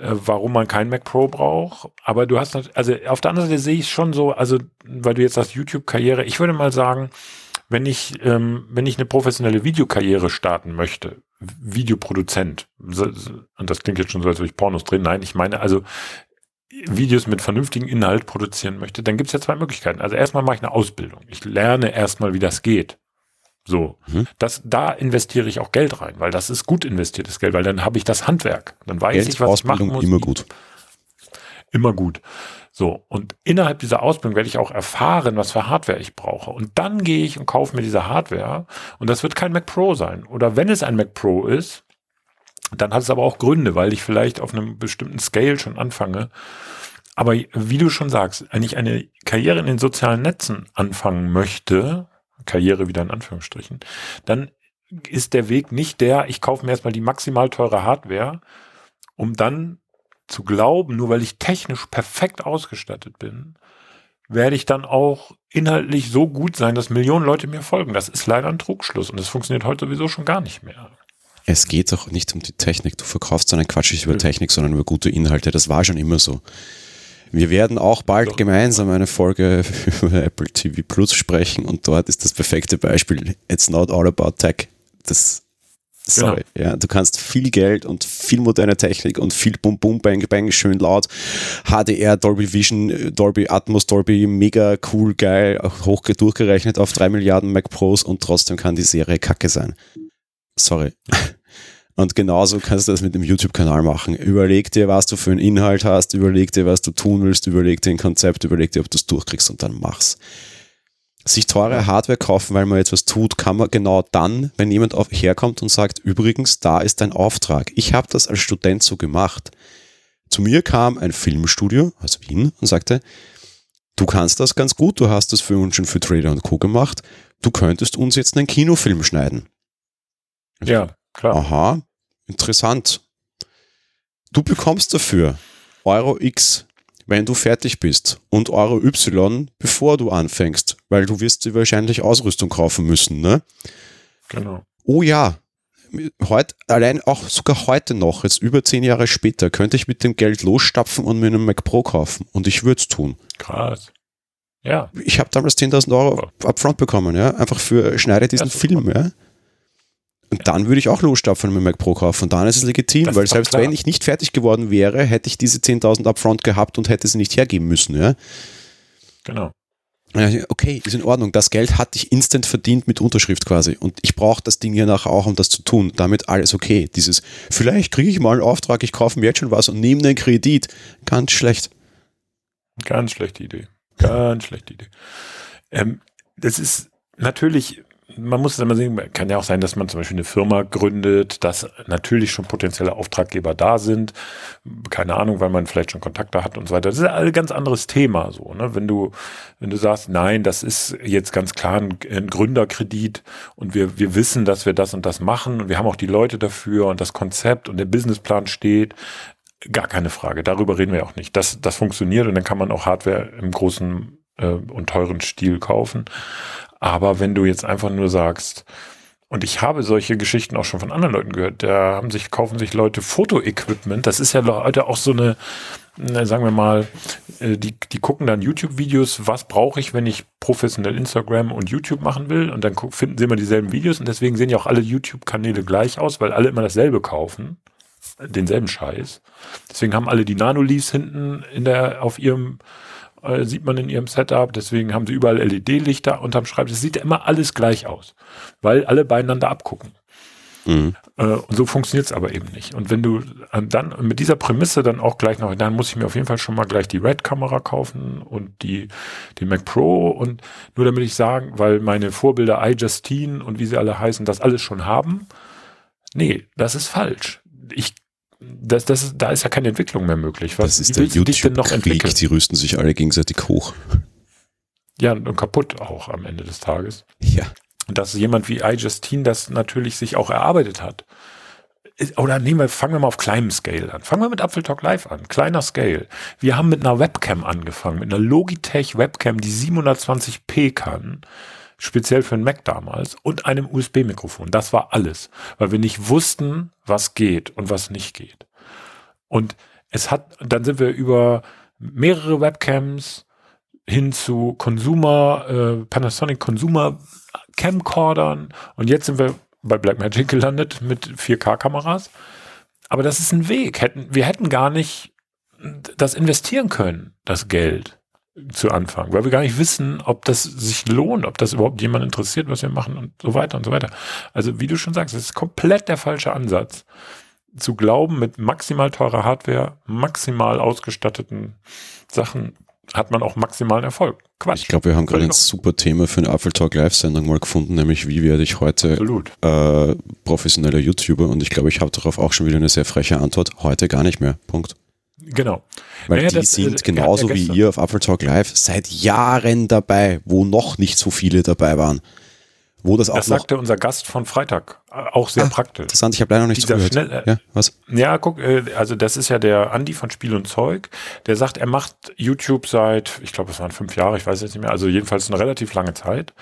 warum man kein Mac Pro braucht. Aber du hast, also auf der anderen Seite sehe ich schon so, also weil du jetzt sagst YouTube-Karriere, ich würde mal sagen, wenn ich, ähm, wenn ich eine professionelle Videokarriere starten möchte, Videoproduzent, und das klingt jetzt schon so, als würde ich Pornos drehen, nein, ich meine also Videos mit vernünftigem Inhalt produzieren möchte, dann gibt es ja zwei Möglichkeiten. Also erstmal mache ich eine Ausbildung. Ich lerne erstmal, wie das geht. So, mhm. das, da investiere ich auch Geld rein, weil das ist gut investiertes Geld, weil dann habe ich das Handwerk. Dann weiß Geld, ich, was Ausbildung ich machen muss. Immer gut. Immer gut. So, und innerhalb dieser Ausbildung werde ich auch erfahren, was für Hardware ich brauche. Und dann gehe ich und kaufe mir diese Hardware. Und das wird kein Mac Pro sein. Oder wenn es ein Mac Pro ist, dann hat es aber auch Gründe, weil ich vielleicht auf einem bestimmten Scale schon anfange. Aber wie du schon sagst, wenn ich eine Karriere in den sozialen Netzen anfangen möchte, Karriere wieder in Anführungsstrichen, dann ist der Weg nicht der, ich kaufe mir erstmal die maximal teure Hardware, um dann zu glauben, nur weil ich technisch perfekt ausgestattet bin, werde ich dann auch inhaltlich so gut sein, dass Millionen Leute mir folgen. Das ist leider ein Trugschluss und das funktioniert heute sowieso schon gar nicht mehr. Es geht doch nicht um die Technik. Du verkaufst dann Quatsch nicht über Technik, sondern über gute Inhalte. Das war schon immer so. Wir werden auch bald so. gemeinsam eine Folge über Apple TV Plus sprechen und dort ist das perfekte Beispiel. It's not all about tech. Das. Sorry. Genau. Ja, du kannst viel Geld und viel moderne Technik und viel Bum Bum Bang Bang schön laut, HDR, Dolby Vision, Dolby Atmos, Dolby mega cool, geil, hoch durchgerechnet auf drei Milliarden Mac Pros und trotzdem kann die Serie kacke sein. Sorry. Und genauso kannst du das mit dem YouTube-Kanal machen. Überleg dir, was du für einen Inhalt hast, überleg dir, was du tun willst, überleg dir ein Konzept, überleg dir, ob du es durchkriegst und dann mach's. Sich teure Hardware kaufen, weil man etwas tut, kann man genau dann, wenn jemand auf, herkommt und sagt, übrigens, da ist dein Auftrag. Ich habe das als Student so gemacht. Zu mir kam ein Filmstudio aus Wien und sagte, du kannst das ganz gut, du hast das für uns schon für Trader und Co. gemacht, du könntest uns jetzt einen Kinofilm schneiden. Ja, klar. Aha, Interessant. Du bekommst dafür Euro X, wenn du fertig bist und Euro Y, bevor du anfängst, weil du wirst dir wahrscheinlich Ausrüstung kaufen müssen, ne? Genau. Oh ja, heute, allein auch sogar heute noch, jetzt über zehn Jahre später, könnte ich mit dem Geld losstapfen und mir einen Mac Pro kaufen. Und ich würde es tun. Krass. Ja. Ich habe damals 10.000 Euro upfront bekommen, ja, einfach für schneide diesen Film, ja. Und dann würde ich auch losstapfen mit Mac Pro kaufen. Und dann ist es legitim, das weil selbst wenn ich nicht fertig geworden wäre, hätte ich diese 10.000 Upfront gehabt und hätte sie nicht hergeben müssen. Ja? Genau. Okay, ist in Ordnung. Das Geld hatte ich instant verdient mit Unterschrift quasi. Und ich brauche das Ding ja nachher auch, um das zu tun. Damit alles okay. Dieses, vielleicht kriege ich mal einen Auftrag, ich kaufe mir jetzt schon was und nehme einen Kredit. Ganz schlecht. Ganz schlechte Idee. Ganz schlechte Idee. Ähm, das ist natürlich man muss es immer sehen, kann ja auch sein, dass man zum Beispiel eine Firma gründet, dass natürlich schon potenzielle Auftraggeber da sind. Keine Ahnung, weil man vielleicht schon Kontakte hat und so weiter. Das ist ein ganz anderes Thema, so, ne? Wenn du, wenn du sagst, nein, das ist jetzt ganz klar ein, ein Gründerkredit und wir, wir wissen, dass wir das und das machen und wir haben auch die Leute dafür und das Konzept und der Businessplan steht. Gar keine Frage. Darüber reden wir auch nicht. Das, das funktioniert und dann kann man auch Hardware im großen äh, und teuren Stil kaufen. Aber wenn du jetzt einfach nur sagst, und ich habe solche Geschichten auch schon von anderen Leuten gehört, da haben sich, kaufen sich Leute Fotoequipment. Das ist ja heute auch so eine, sagen wir mal, äh, die, die gucken dann YouTube-Videos, was brauche ich, wenn ich professionell Instagram und YouTube machen will? Und dann finden sie immer dieselben Videos und deswegen sehen ja auch alle YouTube-Kanäle gleich aus, weil alle immer dasselbe kaufen. Denselben Scheiß. Deswegen haben alle die Nanoleafs hinten in der, auf ihrem äh, sieht man in ihrem Setup. Deswegen haben sie überall LED-Lichter unterm Schreibtisch. Es sieht ja immer alles gleich aus, weil alle beieinander abgucken. Mhm. Äh, und so funktioniert es aber eben nicht. Und wenn du dann mit dieser Prämisse dann auch gleich noch, dann muss ich mir auf jeden Fall schon mal gleich die Red-Kamera kaufen und die, den Mac Pro und nur damit ich sagen, weil meine Vorbilder iJustine und wie sie alle heißen, das alles schon haben. Nee, das ist falsch. Ich das, das, da ist ja keine Entwicklung mehr möglich. Was, das ist der YouTube-Krieg, die rüsten sich alle gegenseitig hoch. Ja, und kaputt auch am Ende des Tages. Ja. Und dass jemand wie iJustine das natürlich sich auch erarbeitet hat. Oder nehmen wir, fangen wir mal auf kleinem Scale an. Fangen wir mit Apfeltalk Live an. Kleiner Scale. Wir haben mit einer Webcam angefangen, mit einer Logitech Webcam, die 720p kann speziell für den Mac damals, und einem USB-Mikrofon. Das war alles, weil wir nicht wussten, was geht und was nicht geht. Und es hat, dann sind wir über mehrere Webcams hin zu Consumer, äh, Panasonic Consumer Camcordern und jetzt sind wir bei Blackmagic gelandet mit 4K-Kameras. Aber das ist ein Weg. Hätten, wir hätten gar nicht das investieren können, das Geld zu Anfang, weil wir gar nicht wissen, ob das sich lohnt, ob das überhaupt jemand interessiert, was wir machen und so weiter und so weiter. Also wie du schon sagst, es ist komplett der falsche Ansatz, zu glauben, mit maximal teurer Hardware, maximal ausgestatteten Sachen hat man auch maximalen Erfolg. Quatsch. Ich glaube, wir haben gerade ein super Thema für eine Apple Talk Live-Sendung mal gefunden, nämlich wie werde ich heute äh, professioneller YouTuber und ich glaube, ich habe darauf auch schon wieder eine sehr freche Antwort. Heute gar nicht mehr. Punkt. Genau. Weil naja, die das, sind äh, genauso wie ihr auf Apple Talk Live seit Jahren dabei, wo noch nicht so viele dabei waren. Wo das, auch das sagte unser Gast von Freitag, äh, auch sehr ah, praktisch. Interessant, ich habe leider noch nicht zugehört. Schnell, äh, ja, was? Ja, guck, äh, also das ist ja der Andi von Spiel und Zeug, der sagt, er macht YouTube seit, ich glaube, es waren fünf Jahre, ich weiß jetzt nicht mehr, also jedenfalls eine relativ lange Zeit.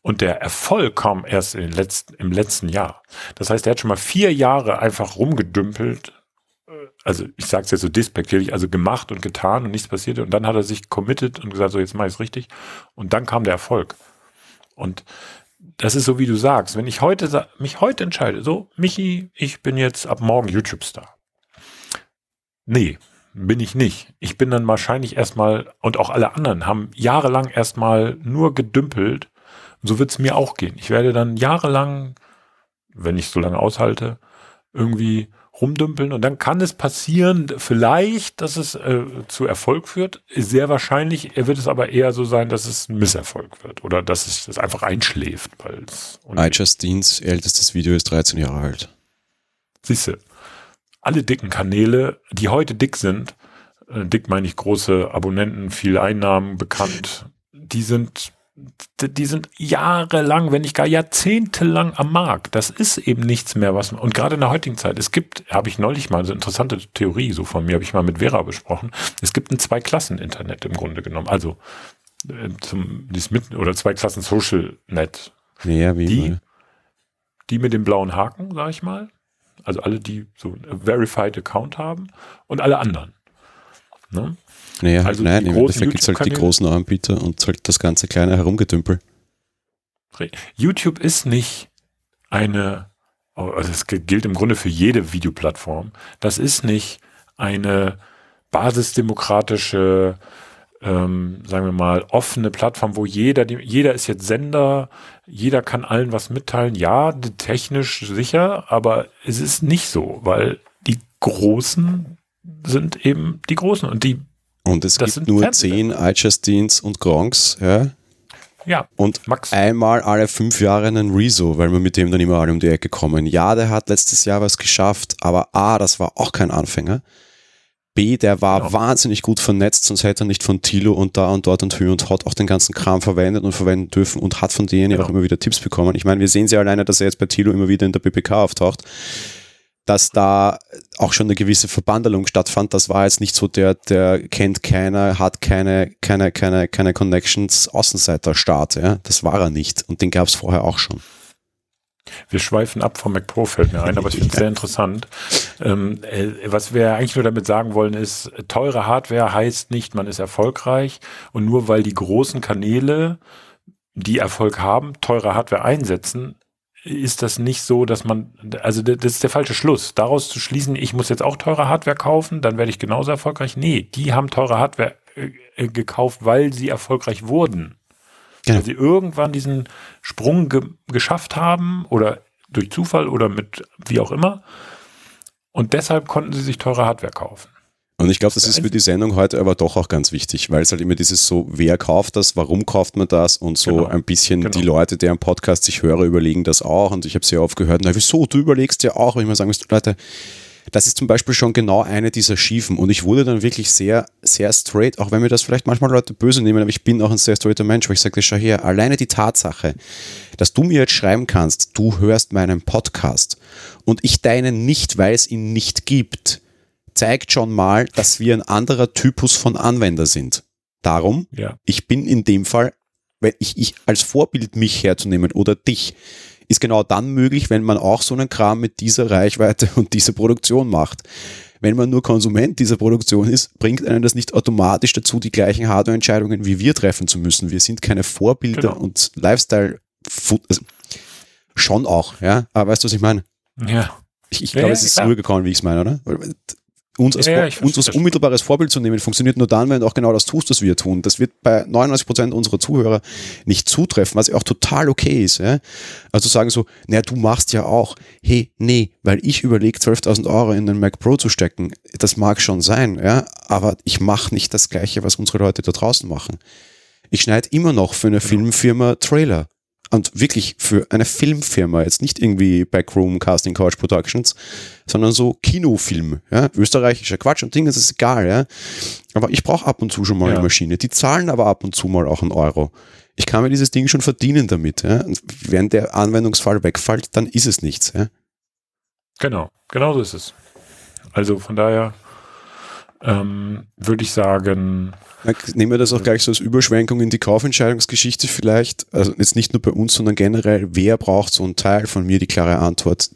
Und der Erfolg kam erst letzten, im letzten Jahr. Das heißt, er hat schon mal vier Jahre einfach rumgedümpelt also ich sage es jetzt so despektierlich, also gemacht und getan und nichts passierte. Und dann hat er sich committed und gesagt, so jetzt mache ich es richtig. Und dann kam der Erfolg. Und das ist so, wie du sagst, wenn ich heute mich heute entscheide, so, Michi, ich bin jetzt ab morgen YouTube-Star. Nee, bin ich nicht. Ich bin dann wahrscheinlich erstmal, und auch alle anderen haben jahrelang erstmal nur gedümpelt. So wird es mir auch gehen. Ich werde dann jahrelang, wenn ich so lange aushalte, irgendwie rumdümpeln und dann kann es passieren, vielleicht, dass es äh, zu Erfolg führt. Sehr wahrscheinlich wird es aber eher so sein, dass es ein Misserfolg wird oder dass es das einfach einschläft. IJustins ältestes Video ist 13 Jahre alt. Siehst du, alle dicken Kanäle, die heute dick sind, äh, dick meine ich große Abonnenten, viel Einnahmen bekannt, die sind die sind jahrelang, wenn nicht gar jahrzehntelang am Markt. Das ist eben nichts mehr, was man, und gerade in der heutigen Zeit, es gibt, habe ich neulich mal so eine interessante Theorie, so von mir, habe ich mal mit Vera besprochen. Es gibt ein Zwei-Klassen-Internet im Grunde genommen. Also, äh, zum, dieses mit, oder zwei Klassen Social Net. Ja, wie die, die mit dem blauen Haken, sage ich mal. Also alle, die so ein Verified Account haben und alle anderen. Ne? Naja, also nein, im Endeffekt gibt es halt die großen Anbieter und halt das ganze kleine Herumgedümpel. YouTube ist nicht eine, also es gilt im Grunde für jede Videoplattform, das ist nicht eine basisdemokratische, ähm, sagen wir mal, offene Plattform, wo jeder, jeder ist jetzt Sender, jeder kann allen was mitteilen. Ja, technisch sicher, aber es ist nicht so, weil die Großen sind eben die Großen und die Und es Das gibt nur. 10 iJustins und Gronks, ja. Ja, Und Max. einmal alle fünf Jahre einen Rezo, weil wir mit dem dann immer alle um die Ecke kommen. Ja, der hat letztes Jahr was geschafft, aber A, das war auch kein Anfänger. B, der war Genau. wahnsinnig gut vernetzt, sonst hätte er nicht von Tilo und da und dort und Hü und Hot auch den ganzen Kram verwendet und verwenden dürfen und hat von denen ja Genau. auch immer wieder Tipps bekommen. Ich meine, wir sehen sie alleine, dass er jetzt bei Tilo immer wieder in der BPK auftaucht, dass da auch schon eine gewisse Verbandelung stattfand. Das war jetzt nicht so der, der kennt keiner, hat keine, keine, keine, keine Connections, Außenseiter-Start, ja. Das war er nicht. Und den gab es vorher auch schon. Wir schweifen ab vom Mac Pro, fällt mir ein, aber ich finde es sehr interessant. Ähm, äh, was wir eigentlich nur damit sagen wollen, ist, teure Hardware heißt nicht, man ist erfolgreich. Und nur weil die großen Kanäle, die Erfolg haben, teure Hardware einsetzen, ist das nicht so, dass man, also das ist der falsche Schluss. Daraus zu schließen, ich muss jetzt auch teure Hardware kaufen, dann werde ich genauso erfolgreich. Nee, die haben teure Hardware äh, äh, gekauft, weil sie erfolgreich wurden. Genau. Weil sie irgendwann diesen Sprung ge geschafft haben oder durch Zufall oder mit wie auch immer. Und deshalb konnten sie sich teure Hardware kaufen. Und ich glaube, das ist für die Sendung heute aber doch auch ganz wichtig, weil es halt immer dieses so, wer kauft das, warum kauft man das und so Genau. ein bisschen Genau. die Leute, deren Podcast ich höre, überlegen das auch. Und ich habe sehr oft gehört, na wieso, du überlegst ja auch. Und ich mal sagen, muss, Leute, das ist zum Beispiel schon genau eine dieser Schiefen. Und ich wurde dann wirklich sehr, sehr straight, auch wenn mir das vielleicht manchmal Leute böse nehmen, aber ich bin auch ein sehr straighter Mensch, weil ich sage, schau her, alleine die Tatsache, dass du mir jetzt schreiben kannst, du hörst meinen Podcast und ich deinen nicht, weil es ihn nicht gibt, zeigt schon mal, dass wir ein anderer Typus von Anwender sind. Darum, Ja. ich bin in dem Fall, wenn ich, ich als Vorbild mich herzunehmen oder dich, ist genau dann möglich, wenn man auch so einen Kram mit dieser Reichweite und dieser Produktion macht. Wenn man nur Konsument dieser Produktion ist, bringt einen das nicht automatisch dazu, die gleichen Hardware-Entscheidungen wie wir treffen zu müssen. Wir sind keine Vorbilder Genau. und Lifestyle, also schon auch, ja. Aber weißt du, was ich meine? Ja. Ich, ich Ja, glaube, ja, es ist so rübergekommen, wie ich es meine, oder? Uns als, Ja, uns als unmittelbares Vorbild zu nehmen, funktioniert nur dann, wenn du auch genau das tust, was wir tun. Das wird bei 99% unserer Zuhörer nicht zutreffen, was ja auch total okay ist. Ja? Also sagen so, naja, du machst ja auch. Hey, nee, weil ich überlege, 12.000 Euro in den Mac Pro zu stecken. Das mag schon sein, ja, aber ich mache nicht das Gleiche, was unsere Leute da draußen machen. Ich schneide immer noch für eine Genau. Filmfirma Trailer. Und wirklich für eine Filmfirma, jetzt nicht irgendwie Backroom Casting Couch Productions, sondern so Kinofilm, ja, österreichischer Quatsch und Dinge, das ist egal, ja. Aber ich brauche ab und zu schon mal Ja. eine Maschine. Die zahlen aber ab und zu mal auch einen Euro. Ich kann mir dieses Ding schon verdienen damit, ja. Und wenn der Anwendungsfall wegfällt, dann ist es nichts, ja. Genau, genau so ist es. Also von daher ähm, würde ich sagen, Dann Nehmen wir das auch gleich so als Überschwenkung in die Kaufentscheidungsgeschichte vielleicht. Also jetzt nicht nur bei uns, sondern generell, wer braucht so einen Teil? Von mir die klare Antwort.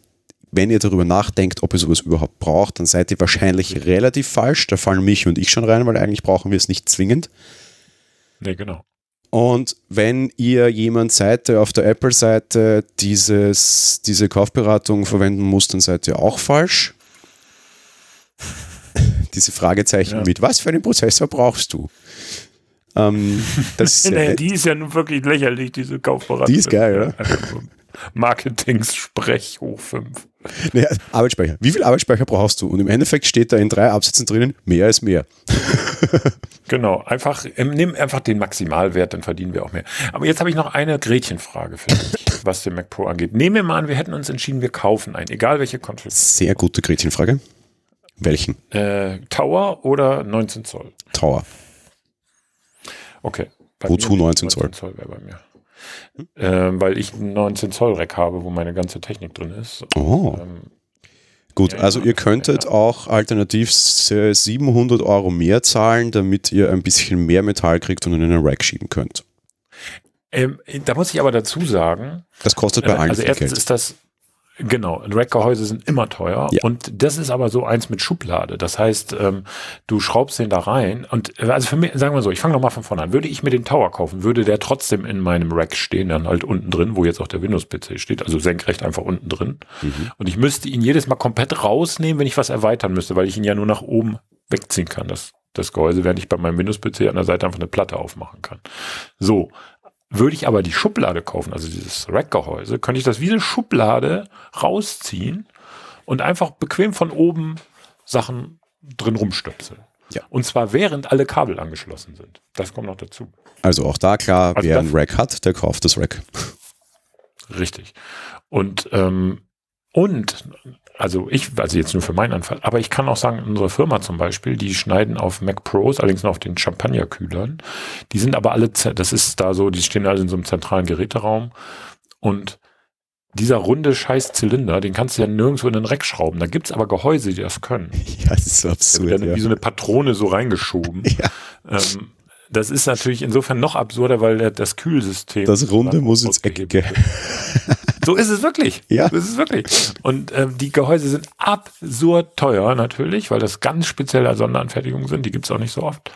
Wenn ihr darüber nachdenkt, ob ihr sowas überhaupt braucht, dann seid ihr wahrscheinlich relativ falsch. Da fallen mich und ich schon rein, weil eigentlich brauchen wir es nicht zwingend. nee, genau. Und wenn ihr jemand seid, der auf der Apple-Seite dieses, diese Kaufberatung verwenden muss, dann seid ihr auch falsch. Diese Fragezeichen Ja. mit, was für einen Prozessor brauchst du? Ähm, das ist, Nee, ja, die ist ja nun wirklich lächerlich, diese Kaufberatung. Die ist geil, oder? oder? Marketing-Sprech hoch 5. nee, Arbeitsspeicher. Wie viel Arbeitsspeicher brauchst du? Und im Endeffekt steht da in drei Absätzen drinnen, mehr ist mehr. Genau, einfach, ähm, nimm einfach den Maximalwert, dann verdienen wir auch mehr. Aber jetzt habe ich noch eine Gretchenfrage für dich, was den Mac Pro angeht. Nehmen wir mal an, wir hätten uns entschieden, wir kaufen einen, egal welche Konfiguration. Sehr gute Gretchenfrage. Welchen? Äh, Tower oder 19 Zoll? Tower. Okay. Bei Wozu mir 19 Zoll? 19 Zoll wäre bei mir. Ähm, weil ich einen 19 Zoll Rack habe, wo meine ganze Technik drin ist. Oh. Ähm, Gut, Ja, also ihr könntet ja. auch alternativ äh, 700 Euro mehr zahlen, damit ihr ein bisschen mehr Metall kriegt und in einen Rack schieben könnt. ähm, da muss ich aber dazu sagen, Das kostet bei Äh, allen also viel erstens Geld. ist das, genau, Rackgehäuse sind immer teuer Ja. und das ist aber so eins mit Schublade. Das heißt, ähm, du schraubst den da rein und äh, also für mich, sagen wir so, ich fange nochmal von vorne an. Würde ich mir den Tower kaufen, würde der trotzdem in meinem Rack stehen, dann halt unten drin, wo jetzt auch der Windows-PC steht, also senkrecht einfach unten drin. Mhm. Und ich müsste ihn jedes Mal komplett rausnehmen, wenn ich was erweitern müsste, weil ich ihn ja nur nach oben wegziehen kann, das, das Gehäuse, während ich bei meinem Windows-PC an der Seite einfach eine Platte aufmachen kann. So. Würde ich aber die Schublade kaufen, also dieses Rackgehäuse, könnte ich das wie eine Schublade rausziehen und einfach bequem von oben Sachen drin rumstöpseln. Ja. Und zwar während alle Kabel angeschlossen sind. Das kommt noch dazu. Also auch da klar, also wer ein Rack hat, der kauft das Rack. Richtig. Und, ähm, und, also ich, also jetzt nur für meinen Anfall, aber ich kann auch sagen, unsere Firma zum Beispiel, die schneiden auf Mac Pros, allerdings nur auf den Champagnerkühlern. Die sind aber alle, das ist da so, die stehen alle in so einem zentralen Geräteraum und dieser runde scheiß Zylinder, den kannst du ja nirgendwo in den Reck schrauben. Da gibt's aber Gehäuse, die das können. Ja, das ist so absurd. Da wird ja. wie so eine Patrone so reingeschoben. Ja. Ähm, das ist natürlich insofern noch absurder, weil das Kühlsystem. Das Runde muss ins Eckige. So ist es wirklich. Ja. So ist es wirklich. Und ähm, die Gehäuse sind absurd teuer natürlich, weil das ganz spezielle Sonderanfertigungen sind. Die gibt's auch nicht so oft.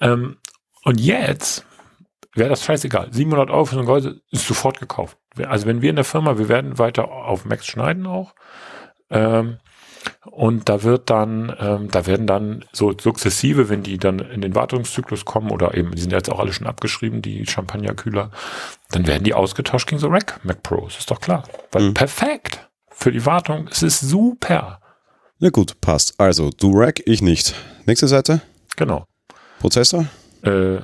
Ähm, und jetzt wäre das scheißegal. 700 Euro für so ein Gehäuse ist sofort gekauft. Also wenn wir in der Firma, wir werden weiter auf Max schneiden auch. Ähm, und da wird dann, ähm, da werden dann so sukzessive, wenn die dann in den Wartungszyklus kommen oder eben, die sind jetzt auch alle schon abgeschrieben, die Champagnerkühler, dann werden die ausgetauscht gegen so Rack Mac Pros, ist doch klar. Weil mhm. perfekt für die Wartung, es ist super. Na gut, passt. Also, du Rack, ich nicht. Nächste Seite? Genau. Prozessor? Äh,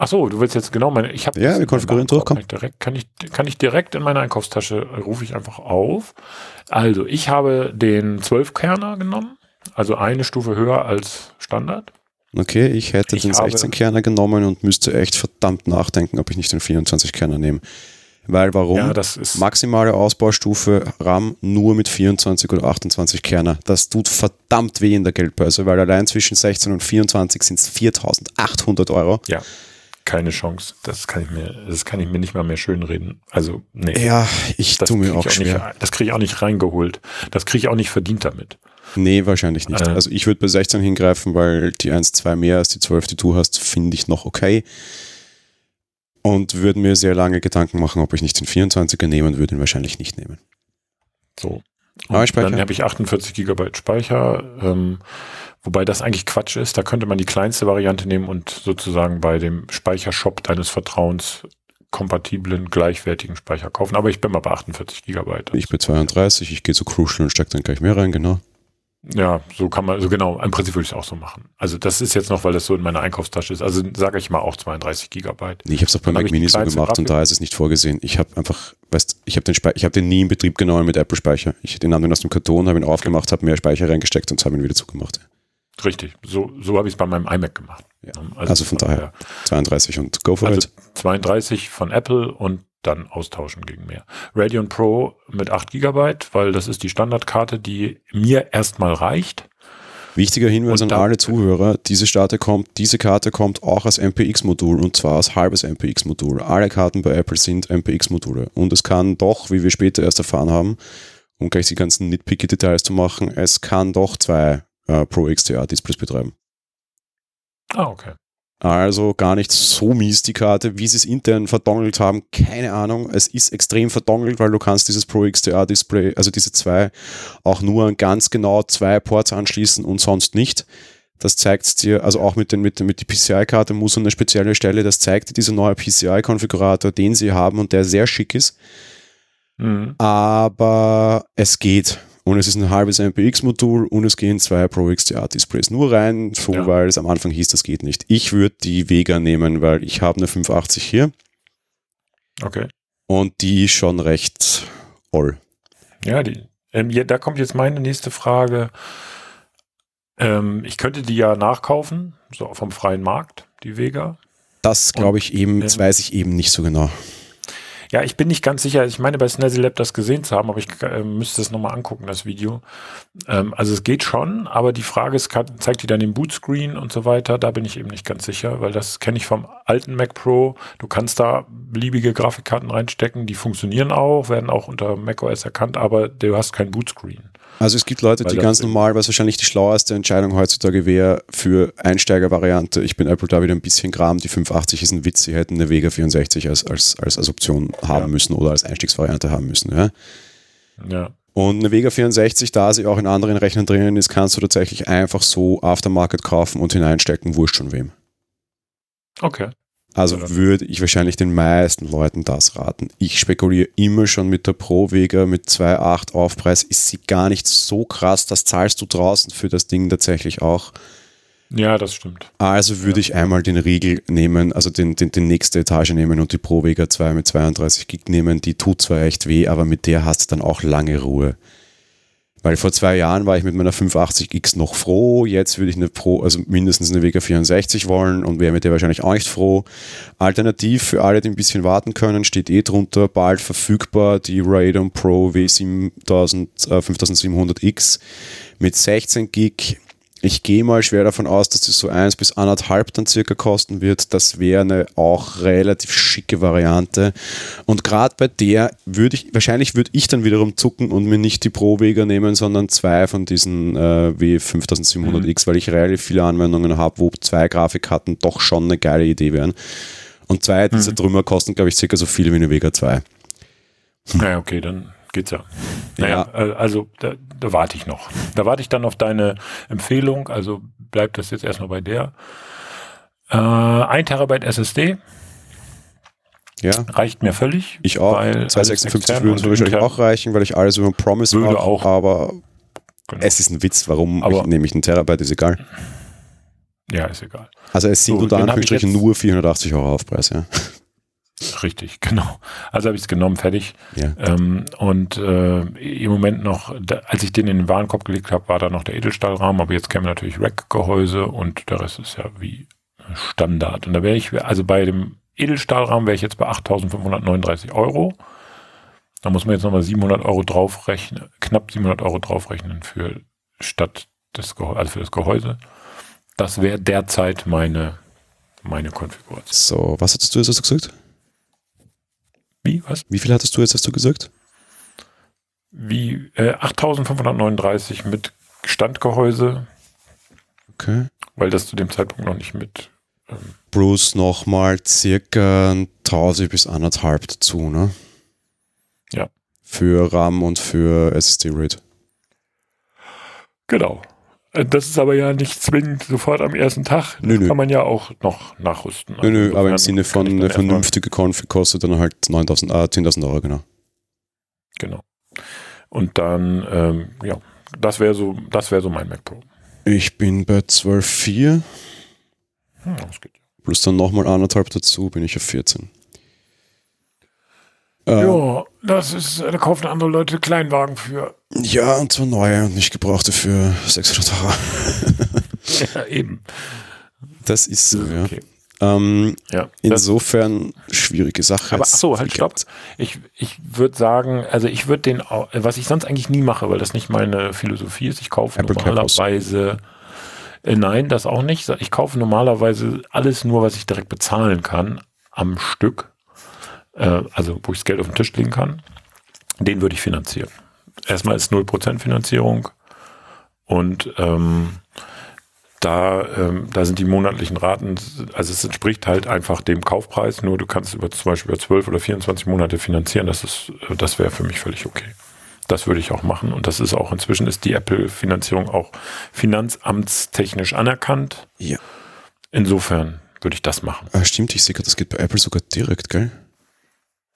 Ach so, du willst jetzt genau meine. Ich habe ja, wir konfigurieren durch. Komm. Direkt, kann ich kann ich direkt in meine Einkaufstasche rufe ich einfach auf. Also ich habe den 12 Kerner genommen, also eine Stufe höher als Standard. Okay, ich hätte ich den 16 Kerner genommen und müsste echt verdammt nachdenken, ob ich nicht den 24 Kerner nehme. Weil warum? Ja, das ist Maximale Ausbaustufe RAM nur mit 24 oder 28 Kerner. Das tut verdammt weh in der Geldbörse, weil allein zwischen 16 und 24 sind es 4800 Euro. Ja keine Chance. Das kann ich mir, das kann ich mir nicht mal mehr schönreden. Also, nee. Ja, ich das tue mir auch, auch schwer. Nicht, das kriege ich auch nicht reingeholt. Das kriege ich auch nicht verdient damit. Nee, wahrscheinlich nicht. Äh, also ich würde bei 16 hingreifen, weil die 1, 2 mehr als die 12, die du hast, finde ich noch okay. Und würde mir sehr lange Gedanken machen, ob ich nicht den 24er nehmen würde, ihn wahrscheinlich nicht nehmen. So. Und dann habe ich 48 Gigabyte Speicher. Ähm, Wobei das eigentlich Quatsch ist. Da könnte man die kleinste Variante nehmen und sozusagen bei dem Speichershop deines Vertrauens kompatiblen, gleichwertigen Speicher kaufen. Aber ich bin mal bei 48 Gigabyte. Ich bin 32, ich gehe zu Crucial und stecke dann gleich mehr rein, genau. Ja, so kann man, so genau, im Prinzip würde ich es auch so machen. Also das ist jetzt noch, weil das so in meiner Einkaufstasche ist. Also sage ich mal auch 32 Gigabyte. Nee, ich habe es auch bei Mac Mini so gemacht Grafik. und da ist es nicht vorgesehen. Ich habe einfach, weißt, ich habe den, Spe ich habe den nie in Betrieb genommen mit Apple Speicher. Ich den anderen aus dem Karton, habe ihn aufgemacht, habe mehr Speicher reingesteckt und habe ihn wieder zugemacht. Richtig, so, so habe ich es bei meinem iMac gemacht. Ja. Also, also, von daher 32 und go for also it. 32 von Apple und dann austauschen gegen mehr. Radeon Pro mit 8 GB, weil das ist die Standardkarte, die mir erstmal reicht. Wichtiger Hinweis und an alle Zuhörer, diese, kommt, diese Karte kommt auch als MPX-Modul und zwar als halbes MPX-Modul. Alle Karten bei Apple sind MPX-Module und es kann doch, wie wir später erst erfahren haben, um gleich die ganzen nitpicky Details zu machen, es kann doch zwei äh, Pro XDR Displays betreiben. Ah, okay. Also gar nicht so mies die Karte, wie sie es intern verdongelt haben, keine Ahnung. Es ist extrem verdongelt, weil du kannst dieses Pro XDR Display, also diese zwei, auch nur an ganz genau zwei Ports anschließen und sonst nicht. Das zeigt es dir, also auch mit, den, mit, mit die PCI-Karte muss an eine spezielle Stelle, das zeigt dir dieser neue PCI-Konfigurator, den sie haben und der sehr schick ist. Mhm. Aber es geht. Und es ist ein halbes MPX-Modul und es gehen zwei Pro XDR-Displays nur rein, so, ja. weil es am Anfang hieß, das geht nicht. Ich würde die Vega nehmen, weil ich habe eine 580 hier. Okay. Und die ist schon recht all. Ja, die, ähm, ja, da kommt jetzt meine nächste Frage. Ähm, ich könnte die ja nachkaufen, so vom freien Markt, die Vega. Das glaube ich eben, das weiß ich eben nicht so genau. Ja, ich bin nicht ganz sicher. Ich meine, bei Snazzy Lab das gesehen zu haben, aber ich äh, müsste es nochmal angucken, das Video. Ähm, also es geht schon, aber die Frage ist, kann, zeigt die dann den Bootscreen und so weiter? Da bin ich eben nicht ganz sicher, weil das kenne ich vom alten Mac Pro. Du kannst da beliebige Grafikkarten reinstecken, die funktionieren auch, werden auch unter macOS erkannt, aber du hast kein Bootscreen. Also es gibt Leute, die ganz normal, was wahrscheinlich die schlaueste Entscheidung heutzutage wäre für Einsteigervariante. Ich bin Apple da wieder ein bisschen gram. Die 580 ist ein Witz. Sie hätten eine Vega 64 als, als, als, als Option haben ja. müssen oder als Einstiegsvariante haben müssen. Ja. ja. Und eine Vega 64, da sie auch in anderen Rechnern drinnen ist, kannst du tatsächlich einfach so Aftermarket kaufen und hineinstecken, wurscht schon wem. Okay. Also würde ich wahrscheinlich den meisten Leuten das raten. Ich spekuliere immer schon mit der Pro Vega mit 2,8 Aufpreis. Ist sie gar nicht so krass. Das zahlst du draußen für das Ding tatsächlich auch. Ja, das stimmt. Also würde ich einmal den Riegel nehmen, also den, den, den nächste Etage nehmen und die Pro Vega 2 mit 32 Gig nehmen. Die tut zwar echt weh, aber mit der hast du dann auch lange Ruhe. Weil vor zwei Jahren war ich mit meiner 580X noch froh, jetzt würde ich eine Pro, also mindestens eine Vega 64 wollen und wäre mit der wahrscheinlich auch nicht froh. Alternativ für alle, die ein bisschen warten können, steht eh drunter, bald verfügbar die Radeon Pro W7000, äh, 5700X mit 16 Gig ich gehe mal schwer davon aus, dass das so eins bis anderthalb dann circa kosten wird. Das wäre eine auch relativ schicke Variante. Und gerade bei der würde ich, wahrscheinlich würde ich dann wiederum zucken und mir nicht die Pro Vega nehmen, sondern zwei von diesen äh, W5700X, mhm. weil ich relativ viele Anwendungen habe, wo zwei Grafikkarten doch schon eine geile Idee wären. Und zwei dieser mhm. Trümmer kosten, glaube ich, circa so viel wie eine Vega 2. Ja, okay, dann ja. Naja, ja. Also da, da warte ich noch. Da warte ich dann auf deine Empfehlung. Also bleibt das jetzt erstmal bei der. Äh, 1 Terabyte SSD. Ja. Reicht mir völlig. Ich auch. 256 würden wahrscheinlich auch reichen, weil ich alles über Promise würde mache, auch. Aber genau. es ist ein Witz. Warum aber, nehme ich einen Terabyte? Ist egal. Ja, ist egal. Also es sind so, unter Anführungsstrichen nur 480 Euro Aufpreis, ja. Richtig, genau. Also habe ich es genommen, fertig. Ja. Ähm, und äh, im Moment noch, da, als ich den in den Warenkorb gelegt habe, war da noch der Edelstahlrahmen, aber jetzt käme natürlich Rack-Gehäuse und der Rest ist ja wie Standard. Und da wäre ich, also bei dem Edelstahlrahmen wäre ich jetzt bei 8.539 Euro. Da muss man jetzt nochmal 700 Euro draufrechnen, knapp 700 Euro draufrechnen für statt des Gehäuse, also für das Gehäuse. Das wäre derzeit meine, meine Konfiguration. So, was hattest du jetzt gesagt? Wie, was? Wie viel hattest du jetzt, hast du gesagt? Wie, äh, 8539 mit Standgehäuse. Okay. Weil das zu dem Zeitpunkt noch nicht mit. Ähm, Bruce nochmal circa 1000 bis anderthalb dazu, ne? Ja. Für RAM und für SSD-RAID. Genau. Äh, das ist aber ja nicht zwingend sofort am ersten Tag. Nö, nö. kann man ja auch noch nachrüsten. Nö, nö, also aber im Sinne von eine vernünftige Config kostet dann halt 9.000, äh, 10.000 Euro, genau. Genau. Und dann, ähm, ja, das wäre so, das wäre so mein Mac Pro. Ich bin bei 12.4. Hm, das geht. Plus dann nochmal anderthalb dazu, bin ich auf 14. Äh, ja, das ist, da kaufen andere Leute Kleinwagen für. Ja, und zwar neue und nicht gebrauchte für 600 Euro. ja, eben. Das ist so, ja. Okay. Ähm, ja, insofern schwierige Sache. Aber so, halt stopp. Ich, ich würde sagen, also ich würde den, was ich sonst eigentlich nie mache, weil das nicht meine Philosophie ist, ich kaufe Apple normalerweise, äh, nein, das auch nicht. Ich kaufe normalerweise alles nur, was ich direkt bezahlen kann, am Stück äh, also wo ich das Geld auf den Tisch legen kann, den würde ich finanzieren. Erstmal ist 0% Finanzierung und ähm, da, ähm, da sind die monatlichen Raten, also es entspricht halt einfach dem Kaufpreis, nur du kannst über zum Beispiel über 12 oder 24 Monate finanzieren, das ist, das wäre für mich völlig okay. Das würde ich auch machen. Und das ist auch inzwischen ist die Apple-Finanzierung auch finanzamtstechnisch anerkannt. Ja. Insofern würde ich das machen. Ah, stimmt, ich sehe gerade, das geht bei Apple sogar direkt, gell?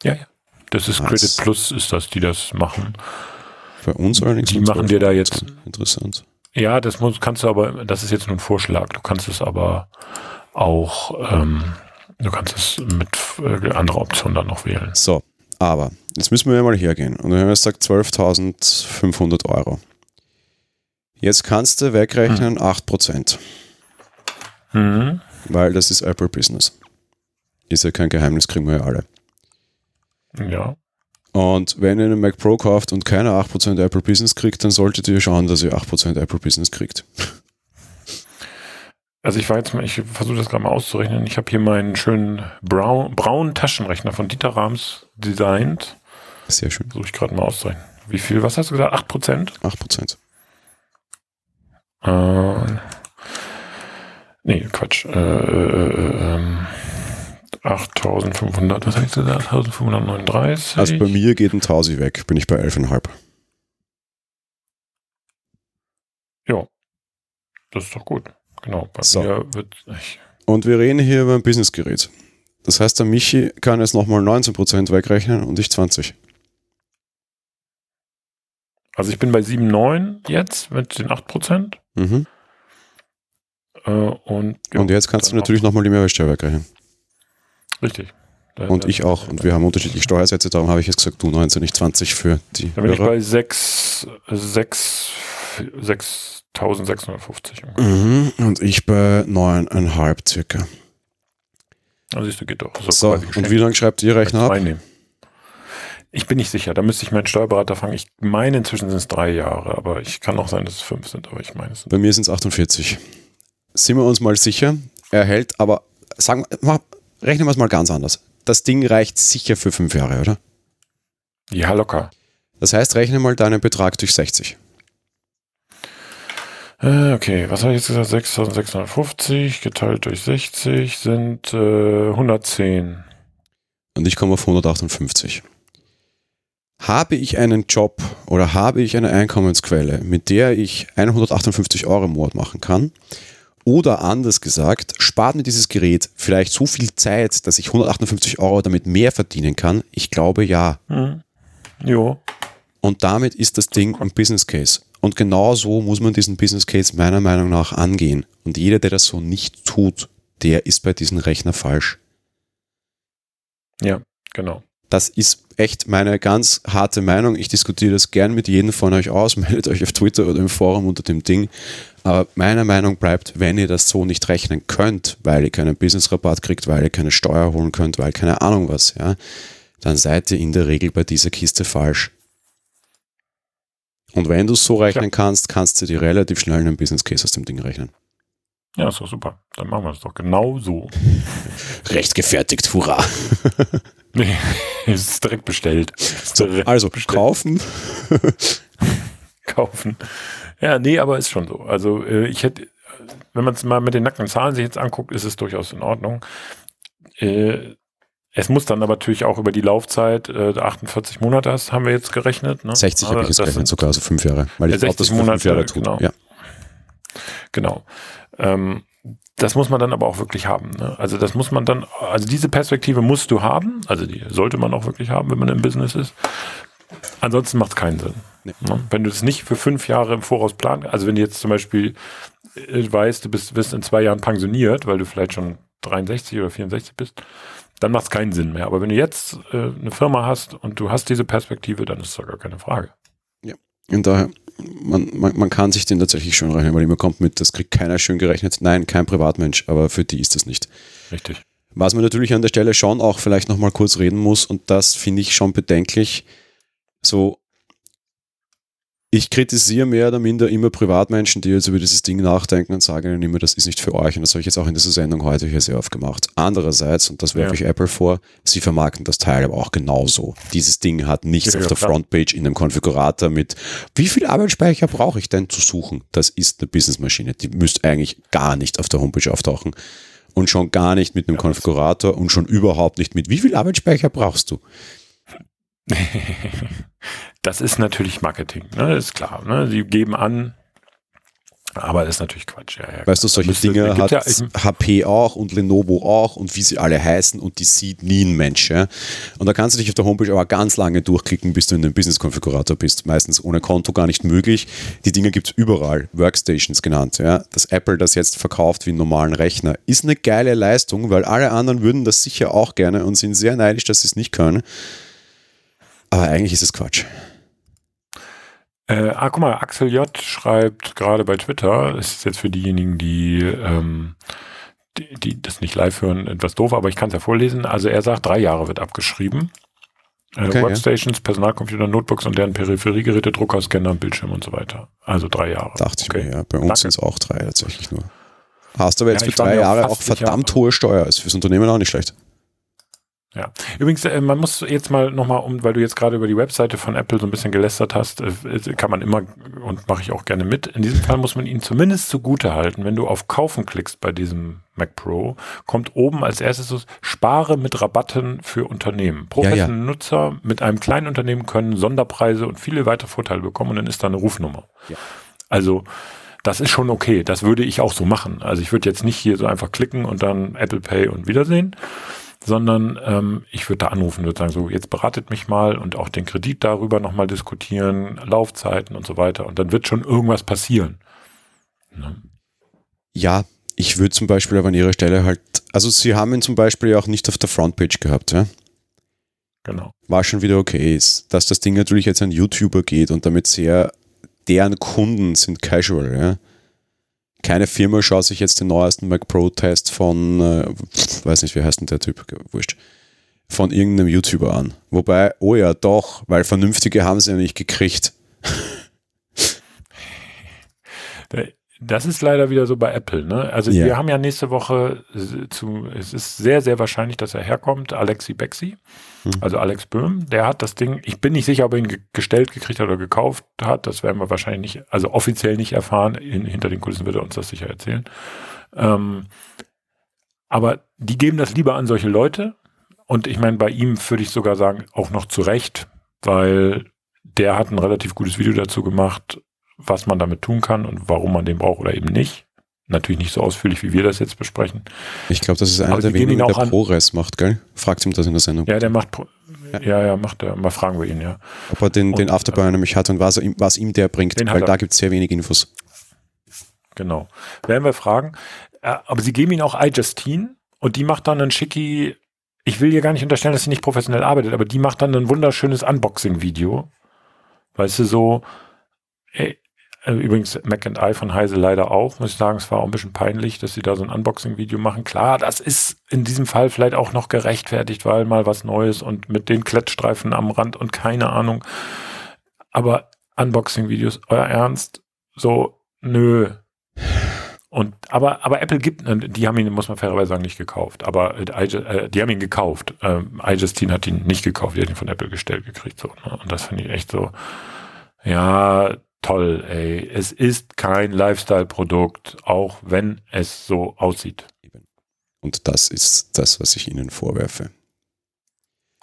Ja, ja. Das ist Was? Credit Plus, ist das, die das machen. Bei uns allerdings. Die machen dir da jetzt. Interessant. Ja, das muss, kannst du aber, das ist jetzt nur ein Vorschlag. Du kannst es aber auch, ähm, du kannst es mit äh, anderer Option dann noch wählen. So, aber jetzt müssen wir mal hergehen. Und wir haben jetzt gesagt 12.500 Euro. Jetzt kannst du wegrechnen hm. 8%. Mhm. Weil das ist Apple Business. Ist ja kein Geheimnis, kriegen wir ja alle. Ja. Und wenn ihr einen Mac Pro kauft und keine 8% Apple Business kriegt, dann solltet ihr schauen, dass ihr 8% Apple Business kriegt. Also ich war jetzt mal, ich versuche das gerade mal auszurechnen. Ich habe hier meinen schönen braun, braunen Taschenrechner von Dieter Rams designt. Sehr schön. Versuche ich gerade mal auszurechnen. Wie viel, was hast du gesagt? 8%? 8%. Äh, nee, Quatsch. Äh, äh, äh, ähm, 8500, was habe ich gesagt? 1539. Also bei mir geht ein Tausi weg, bin ich bei 11,5. Ja, das ist doch gut. Genau, bei so. mir wird. Ich und wir reden hier über ein Businessgerät. Das heißt, der Michi kann jetzt nochmal 19% wegrechnen und ich 20%. Also ich bin bei 7,9 jetzt mit den 8%. Mhm. Äh, und, ja, und jetzt kannst du natürlich nochmal die Mehrwertsteuer wegrechnen. Richtig. Da, und da, ich auch. Und wir haben unterschiedliche Steuersätze, darum habe ich jetzt gesagt, du 19, nicht 20 für die. Da bin Hörer. ich bei 6, 6, 6650. Mhm, und ich bei 9,5 circa. Also siehst du, geht doch. So, so und wie lange schreibt ihr Rechner ab? Ich bin nicht sicher, da müsste ich meinen Steuerberater fragen. Ich meine, inzwischen sind es drei Jahre, aber ich kann auch sein, dass es fünf sind, aber ich meine es Bei mir sind es 48. Sind wir uns mal sicher, er hält, aber sagen, rechnen wir es mal ganz anders. Das Ding reicht sicher für fünf Jahre, oder? Ja, locker. Das heißt, rechne mal deinen Betrag durch 60. Äh, okay, was habe ich jetzt gesagt? 6650 geteilt durch 60 sind äh, 110. Und ich komme auf 158 habe ich einen Job oder habe ich eine Einkommensquelle, mit der ich 158 Euro im Monat machen kann? Oder anders gesagt, spart mir dieses Gerät vielleicht so viel Zeit, dass ich 158 Euro damit mehr verdienen kann? Ich glaube ja. Mhm. Jo. Und damit ist das Ding ein Business Case. Und genau so muss man diesen Business Case meiner Meinung nach angehen. Und jeder, der das so nicht tut, der ist bei diesem Rechner falsch. Ja, genau. Das ist echt meine ganz harte Meinung. Ich diskutiere das gern mit jedem von euch aus. Meldet euch auf Twitter oder im Forum unter dem Ding. Aber meiner Meinung bleibt, wenn ihr das so nicht rechnen könnt, weil ihr keinen Business-Rabatt kriegt, weil ihr keine Steuer holen könnt, weil keine Ahnung was, ja, dann seid ihr in der Regel bei dieser Kiste falsch. Und wenn du es so rechnen ja. kannst, kannst du dir relativ schnell einen Business Case aus dem Ding rechnen. Ja, ist doch super. Dann machen wir es doch genau so. Rechtgefertigt, hurra. nee, es ist direkt bestellt. Ist direkt also bestellt. kaufen. kaufen. Ja, nee, aber ist schon so. Also äh, ich hätte, wenn man es mal mit den nackten Zahlen sich jetzt anguckt, ist es durchaus in Ordnung. Äh, es muss dann aber natürlich auch über die Laufzeit, äh, 48 Monate hast, haben wir jetzt gerechnet. Ne? 60 habe ich jetzt gerechnet, sogar, also fünf Jahre. Weil ich glaube, das Monate, fünf Jahre tut. Genau. Ja. Genau. Ähm, das muss man dann aber auch wirklich haben. Ne? Also das muss man dann, also diese Perspektive musst du haben, also die sollte man auch wirklich haben, wenn man im Business ist. Ansonsten macht es keinen Sinn. Nee. Ne? Wenn du das nicht für fünf Jahre im Voraus planst, also wenn du jetzt zum Beispiel äh, weißt, du bist, wirst in zwei Jahren pensioniert, weil du vielleicht schon 63 oder 64 bist, dann macht es keinen Sinn mehr. Aber wenn du jetzt äh, eine Firma hast und du hast diese Perspektive, dann ist das gar keine Frage. Ja, und daher man, man, man kann sich den tatsächlich schön rechnen, weil immer kommt mit, das kriegt keiner schön gerechnet. Nein, kein Privatmensch, aber für die ist das nicht. Richtig. Was man natürlich an der Stelle schon auch vielleicht nochmal kurz reden muss, und das finde ich schon bedenklich, so ich kritisiere mehr oder minder immer Privatmenschen, die jetzt über dieses Ding nachdenken und sagen dann immer, das ist nicht für euch. Und das habe ich jetzt auch in dieser Sendung heute hier sehr oft gemacht. Andererseits, und das werfe ja. ich Apple vor, sie vermarkten das Teil aber auch genauso. Dieses Ding hat nichts ja, auf der klar. Frontpage in einem Konfigurator mit, wie viel Arbeitsspeicher brauche ich denn zu suchen? Das ist eine Businessmaschine. Die müsste eigentlich gar nicht auf der Homepage auftauchen. Und schon gar nicht mit einem ja, Konfigurator und schon überhaupt nicht mit, wie viel Arbeitsspeicher brauchst du? das ist natürlich Marketing, ne? ist klar. Ne? Sie geben an, aber das ist natürlich Quatsch. Ja, ja. Weißt du, solche müsste, Dinge hat ja HP auch und Lenovo auch und wie sie alle heißen und die sieht nie ein Mensch. Ja? Und da kannst du dich auf der Homepage aber ganz lange durchklicken, bis du in den Business-Konfigurator bist. Meistens ohne Konto gar nicht möglich. Die Dinge gibt es überall, Workstations genannt. Ja? Dass Apple das jetzt verkauft wie einen normalen Rechner, ist eine geile Leistung, weil alle anderen würden das sicher auch gerne und sind sehr neidisch, dass sie es nicht können. Aber eigentlich ist es Quatsch. Äh, ah, guck mal, Axel J. schreibt gerade bei Twitter, das ist jetzt für diejenigen, die, ähm, die, die das nicht live hören, etwas doof, aber ich kann es ja vorlesen. Also er sagt, drei Jahre wird abgeschrieben. Äh, okay, Workstations, ja. Personalcomputer, Notebooks und deren Peripheriegeräte, Drucker, Scanner, Bildschirm und so weiter. Also drei Jahre. Dachte okay. ich mir, ja. Bei uns sind es auch drei tatsächlich nur. Hast du aber jetzt ja, für drei Jahre auch verdammt hohe Steuer. Ist fürs Unternehmen auch nicht schlecht. Ja, übrigens, äh, man muss jetzt mal nochmal um, weil du jetzt gerade über die Webseite von Apple so ein bisschen gelästert hast, äh, kann man immer und mache ich auch gerne mit. In diesem Fall muss man ihnen zumindest zugute halten, wenn du auf Kaufen klickst bei diesem Mac Pro, kommt oben als erstes so, spare mit Rabatten für Unternehmen. Professionelle ja, ja. Nutzer mit einem kleinen Unternehmen können Sonderpreise und viele weitere Vorteile bekommen und dann ist da eine Rufnummer. Ja. Also, das ist schon okay. Das würde ich auch so machen. Also ich würde jetzt nicht hier so einfach klicken und dann Apple Pay und Wiedersehen, sondern ähm, ich würde da anrufen, würde sagen, so jetzt beratet mich mal und auch den Kredit darüber nochmal diskutieren, Laufzeiten und so weiter und dann wird schon irgendwas passieren. Ne? Ja, Ich würde zum Beispiel aber an ihrer Stelle halt, also sie haben ihn zum Beispiel ja auch nicht auf der Frontpage gehabt, ja? Genau. War schon wieder okay ist. Dass das Ding natürlich jetzt an YouTuber geht und damit sehr, deren Kunden sind casual, ja? Keine Firma schaut sich jetzt den neuesten Mac Pro Test von, äh, weiß nicht, wie heißt denn der Typ, wurscht, von irgendeinem YouTuber an. Wobei, oh ja, doch, weil vernünftige haben sie ja nicht gekriegt. Das ist leider wieder so bei Apple. Ne? Also Ja. wir haben ja nächste Woche zu, es ist sehr, sehr wahrscheinlich, dass er herkommt, Alexi Bexi, Hm. also Alex Böhm, der hat das Ding, ich bin nicht sicher, ob er ihn ge gestellt gekriegt hat oder gekauft hat, das werden wir wahrscheinlich nicht, also offiziell nicht erfahren, In, hinter den Kulissen wird er uns das sicher erzählen. Ähm, aber die geben das lieber an solche Leute und ich meine, bei ihm würde ich sogar sagen, auch noch zu Recht, weil der hat ein relativ gutes Video dazu gemacht, was man damit tun kann und warum man den braucht oder eben nicht. Natürlich nicht so ausführlich, wie wir das jetzt besprechen. Ich glaube, das ist einer der wenigen, der ProRes macht, gell? Fragt ihm das in der Sendung. Ja, der macht, Pro- ja, ja, macht er. Mal fragen wir ihn, ja. Ob er den, den Und, Afterburner nämlich hat und was, ihm, was ihm der bringt, Den weil da gibt es sehr wenig Infos. Genau. Werden wir fragen. Äh, Aber sie geben ihn auch iJustine und die macht dann ein schicki, ich will ihr gar nicht unterstellen, dass sie nicht professionell arbeitet, aber die macht dann ein wunderschönes Unboxing-Video. Weißt du, so, ey, äh, übrigens Mac and I von Heise leider auch, muss ich sagen, es war auch ein bisschen peinlich, dass sie da so ein Unboxing-Video machen. Klar, das ist in diesem Fall vielleicht auch noch gerechtfertigt, weil mal was Neues und mit den Klettstreifen am Rand und keine Ahnung. Aber Unboxing-Videos, euer Ernst? So, nö. Und, aber, aber Apple gibt, äh, die haben ihn, muss man fairerweise sagen, nicht gekauft. Aber äh, äh, die haben ihn gekauft. Ähm, iJustine hat ihn nicht gekauft, die hat ihn von Apple gestellt gekriegt. So, ne? Und das finde ich echt so, ja, toll, ey. Es ist kein Lifestyle-Produkt, auch wenn es so aussieht. Und das ist das, was ich ihnen vorwerfe.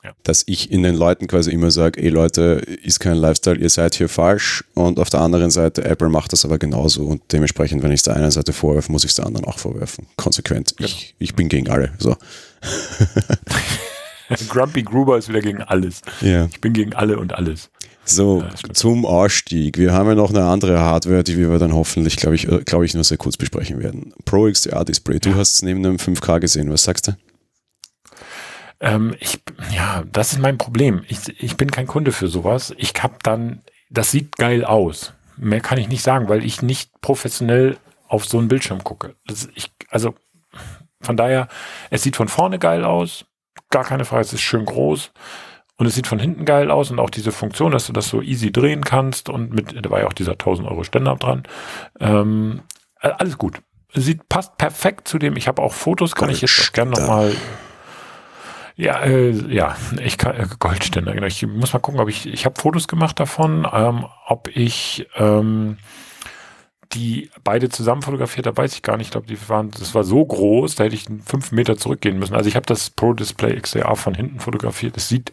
Ja. Dass ich in den Leuten quasi immer sage, ey Leute, ist kein Lifestyle, ihr seid hier falsch. Und auf der anderen Seite, Apple macht das aber genauso. Und dementsprechend, wenn ich es der einen Seite vorwerfe, muss ich es der anderen auch vorwerfen. Konsequent. Ich, ich bin gegen alle. So. Grumpy Gruber ist wieder gegen alles. Ja. Ich bin gegen alle und alles. So, Ja, zum Ausstieg. Wir haben ja noch eine andere Hardware, die wir dann hoffentlich, glaube ich, äh, glaube ich, nur sehr kurz besprechen werden. Pro XDR Display. Du hast es neben einem 5K gesehen. Was sagst du? Ähm, ich, ja, das ist mein Problem. Ich, ich bin kein Kunde für sowas. Ich hab dann, das sieht geil aus. Mehr kann ich nicht sagen, weil ich nicht professionell auf so einen Bildschirm gucke. Ich, also von daher, es sieht von vorne geil aus, gar keine Frage, es ist schön groß und es sieht von hinten geil aus und auch diese Funktion, dass du das so easy drehen kannst und mit, da war ja auch dieser 1000 Euro Ständer dran. Ähm, äh, alles gut. Sieht, passt perfekt zu dem. Ich habe auch Fotos, kann ich jetzt gerne nochmal ja, äh, ja, ich kann äh, Goldständer, genau. Ich muss mal gucken, ob ich, ich habe Fotos gemacht davon, ähm, ob ich ähm, die beide zusammen fotografiert habe, weiß ich gar nicht. Ich glaube, die waren, das war so groß, da hätte ich fünf Meter zurückgehen müssen. Also ich habe das Pro Display XDR von hinten fotografiert. Es sieht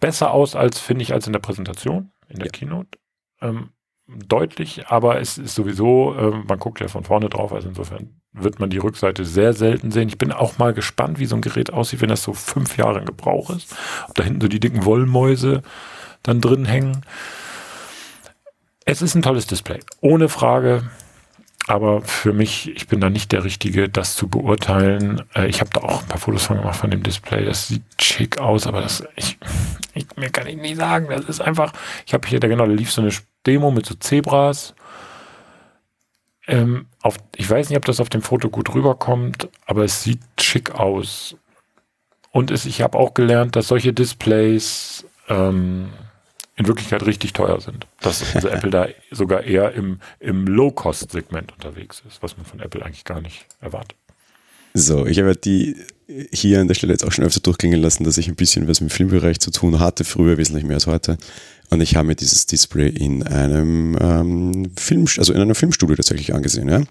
besser aus als, finde ich, als in der Präsentation, in der Ja. Keynote. Ähm, deutlich, aber es ist sowieso, ähm, man guckt ja von vorne drauf, also insofern wird man die Rückseite sehr selten sehen. Ich bin auch mal gespannt, wie so ein Gerät aussieht, wenn das so fünf Jahre in Gebrauch ist. Ob da hinten so die dicken Wollmäuse dann drin hängen. Es ist ein tolles Display, ohne Frage. Aber für mich, ich bin da nicht der Richtige, das zu beurteilen. Äh, ich habe da auch ein paar Fotos von gemacht von dem Display. Das sieht schick aus, aber das, ich, ich, mir kann ich nicht sagen. Das ist einfach, ich habe hier, da genau, da lief so eine Demo mit so Zebras. Ähm, auf, ich weiß nicht, ob das auf dem Foto gut rüberkommt, aber es sieht schick aus. Und es, ich habe auch gelernt, dass solche Displays ähm, in Wirklichkeit richtig teuer sind. Dass also Apple da sogar eher im, im Low-Cost-Segment unterwegs ist, was man von Apple eigentlich gar nicht erwartet. So, ich habe die hier an der Stelle jetzt auch schon öfter durchklingen lassen, dass ich ein bisschen was mit dem Filmbereich zu tun hatte, früher wesentlich mehr als heute. Und ich habe mir dieses Display in einem ähm, Film, also in einem Filmstudio tatsächlich angesehen, ja.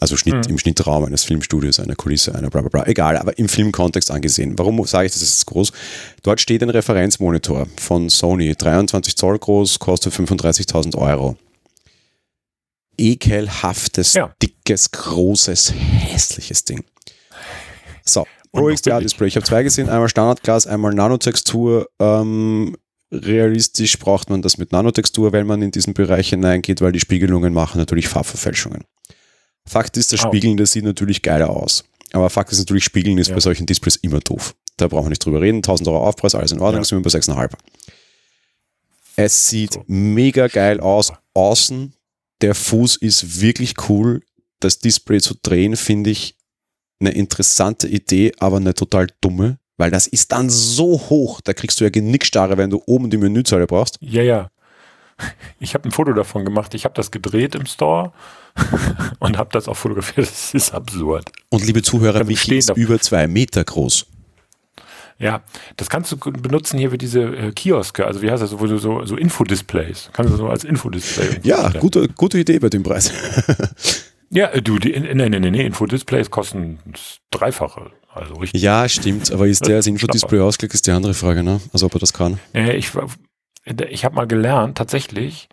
Also Schnitt, Mhm. im Schnittraum eines Filmstudios, einer Kulisse, einer bla bla bla. Egal, aber im Filmkontext angesehen. Warum sage ich das, das ist groß? Dort steht ein Referenzmonitor von Sony, 23 Zoll groß, kostet 35.000 Euro. Ekelhaftes, Ja. dickes, großes, hässliches Ding. So, Pro XDR. Display. Ich habe zwei gesehen, einmal Standardglas, einmal Nanotextur. Ähm, realistisch braucht man das mit Nanotextur, wenn man in diesen Bereich hineingeht, weil die Spiegelungen machen natürlich Farbverfälschungen. Fakt ist, das Spiegeln, das sieht natürlich geiler aus. Aber Fakt ist natürlich, Spiegeln ist ja. bei solchen Displays immer doof. Da brauchen wir nicht drüber reden. 1000 Euro Aufpreis, alles in Ordnung, ja. sind wir bei 6,5. Es sieht so. mega geil aus. Außen, der Fuß ist wirklich cool. Das Display zu drehen, finde ich eine interessante Idee, aber eine total dumme, weil das ist dann so hoch, da kriegst du ja Genickstarre, wenn du oben die Menüzeile brauchst. Ja, ja. Ich habe ein Foto davon gemacht. Ich habe das gedreht im Store und habe das auch fotografiert. Das ist absurd. Und liebe Zuhörer, mich ist über zwei Meter groß. Ja, das kannst du benutzen hier für diese äh, Kioske, also wie heißt das, wo du so, so Infodisplays, kannst du so als Infodisplay. Ja, gute, gute Idee bei dem Preis. ja, äh, du, die, nee, nee, nee, nee, Infodisplays kosten das Dreifache. Also richtig. Ja, stimmt, aber ist der als Infodisplay ausgelegt, ist die andere Frage, ne? Also ob er das kann. Ja, ich, ich habe mal gelernt, tatsächlich,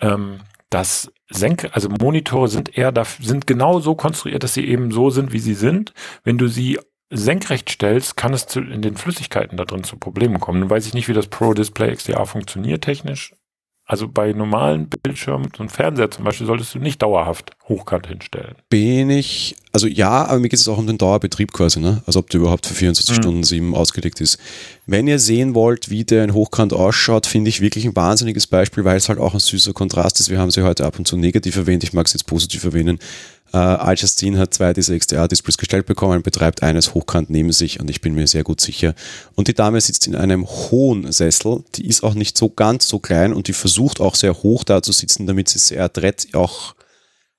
ähm, dass Senk, also Monitore sind eher sind genau so konstruiert, dass sie eben so sind, wie sie sind. Wenn du sie senkrecht stellst, kann es zu, in den Flüssigkeiten da drin zu Problemen kommen. Nun weiß ich nicht, wie das Pro Display XDR funktioniert technisch. Also bei normalen Bildschirmen, ein Fernseher zum Beispiel, solltest du nicht dauerhaft hochkant hinstellen. Bin ich, also ja, aber mir geht es auch um den Dauerbetrieb quasi, ne? Also ob der überhaupt für 24 mhm. Stunden 7 ausgelegt ist. Wenn ihr sehen wollt, wie der in Hochkant ausschaut, finde ich wirklich ein wahnsinniges Beispiel, weil es halt auch ein süßer Kontrast ist. Wir haben sie heute ab und zu negativ erwähnt, ich mag es jetzt positiv erwähnen. Äh, Al-Justin hat zwei dieser XDR-Displays gestellt bekommen, betreibt eines hochkant neben sich und ich bin mir sehr gut sicher. Und die Dame sitzt in einem hohen Sessel, die ist auch nicht so ganz so klein und die versucht auch sehr hoch da zu sitzen, damit sie sehr adrett auch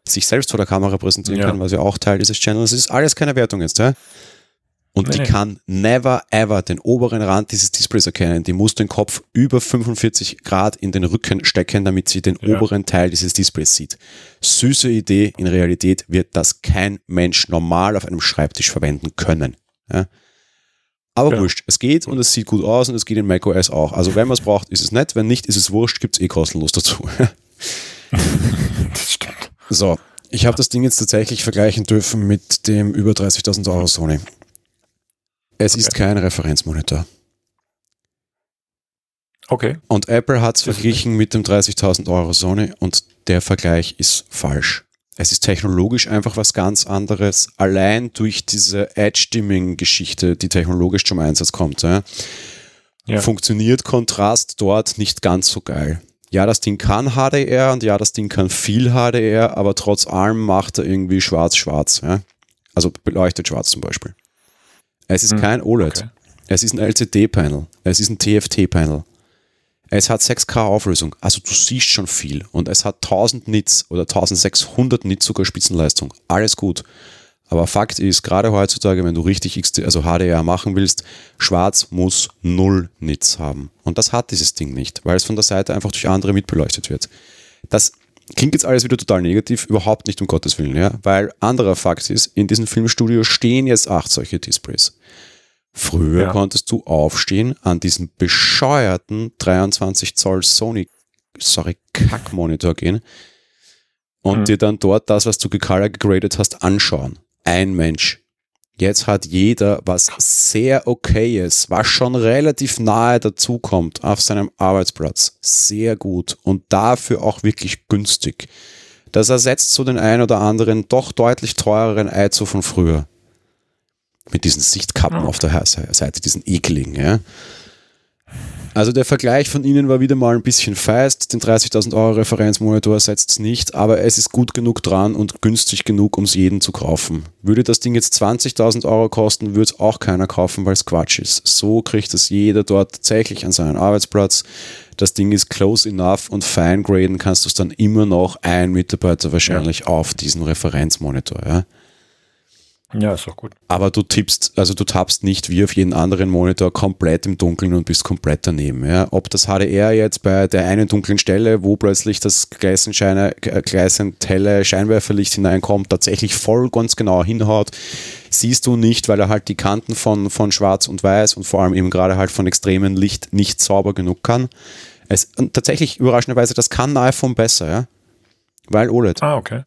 sich selbst vor der Kamera präsentieren ja. kann, was ja auch Teil dieses Channels ist. Alles keine Wertung jetzt, ja? Und nee, die nee. kann never ever den oberen Rand dieses Displays erkennen. Die muss den Kopf über 45 Grad in den Rücken stecken, damit sie den ja. oberen Teil dieses Displays sieht. Süße Idee. In Realität wird das kein Mensch normal auf einem Schreibtisch verwenden können. Ja? Aber ja. wurscht. Es geht und es sieht gut aus und es geht in macOS auch. Also wenn man es braucht, ist es nett. Wenn nicht, ist es wurscht. Gibt es eh kostenlos dazu. das stimmt. So. Ich habe das Ding jetzt tatsächlich vergleichen dürfen mit dem über 30.000 Euro Sony. Es okay. ist kein Referenzmonitor. Okay. Und Apple hat es verglichen mit dem 30.000 Euro Sony und der Vergleich ist falsch. Es ist technologisch einfach was ganz anderes, allein durch diese Edge-Dimming-Geschichte, die technologisch zum Einsatz kommt. Ja, ja. Funktioniert Kontrast dort nicht ganz so geil. Ja, das Ding kann HDR und ja, das Ding kann viel HDR, aber trotz allem macht er irgendwie schwarz-schwarz. Ja? Also beleuchtet schwarz zum Beispiel. Es ist hm, kein OLED. Okay. Es ist ein LCD-Panel. Es ist ein TFT-Panel. Es hat 6K Auflösung, also du siehst schon viel. Und es hat 1000 Nits oder 1600 Nits sogar Spitzenleistung. Alles gut. Aber Fakt ist, gerade heutzutage, wenn du richtig XD, also HDR machen willst, schwarz muss null Nits haben. Und das hat dieses Ding nicht, weil es von der Seite einfach durch andere mitbeleuchtet wird. Das klingt jetzt alles wieder total negativ, überhaupt nicht um Gottes Willen, ja, weil anderer Fakt ist, in diesem Filmstudio stehen jetzt acht solche Displays. Früher ja. konntest du aufstehen an diesem bescheuerten 23 Zoll Sony, sorry, Kackmonitor gehen und mhm. dir dann dort das, was du gecolor gegradet hast, anschauen. Ein Mensch. Jetzt hat jeder was sehr okayes, was schon relativ nahe dazukommt auf seinem Arbeitsplatz. Sehr gut und dafür auch wirklich günstig. Das ersetzt so den ein oder anderen doch deutlich teureren Eizo von früher. Mit diesen Sichtkappen auf der Seite, diesen ekligen, ja. Also der Vergleich von Ihnen war wieder mal ein bisschen feist. Den 30.000 Euro Referenzmonitor setzt es nicht, aber es ist gut genug dran und günstig genug, um es jeden zu kaufen. Würde das Ding jetzt 20.000 Euro kosten, würde es auch keiner kaufen, weil es Quatsch ist. So kriegt es jeder dort tatsächlich an seinen Arbeitsplatz. Das Ding ist close enough und fine graden kannst du es dann immer noch ein Mitarbeiter wahrscheinlich ja. auf diesen Referenzmonitor. Ja? Ja, ist doch gut. Aber du tippst, also du tappst nicht wie auf jeden anderen Monitor komplett im Dunkeln und bist komplett daneben. Ja? Ob das HDR jetzt bei der einen dunklen Stelle, wo plötzlich das gleißend, helle Scheinwerferlicht hineinkommt, tatsächlich voll ganz genau hinhaut, siehst du nicht, weil er halt die Kanten von, von Schwarz und Weiß und vor allem eben gerade halt von extremen Licht nicht sauber genug kann. Es, und tatsächlich überraschenderweise, das kann ein iPhone besser, ja. Weil OLED. Ah, okay.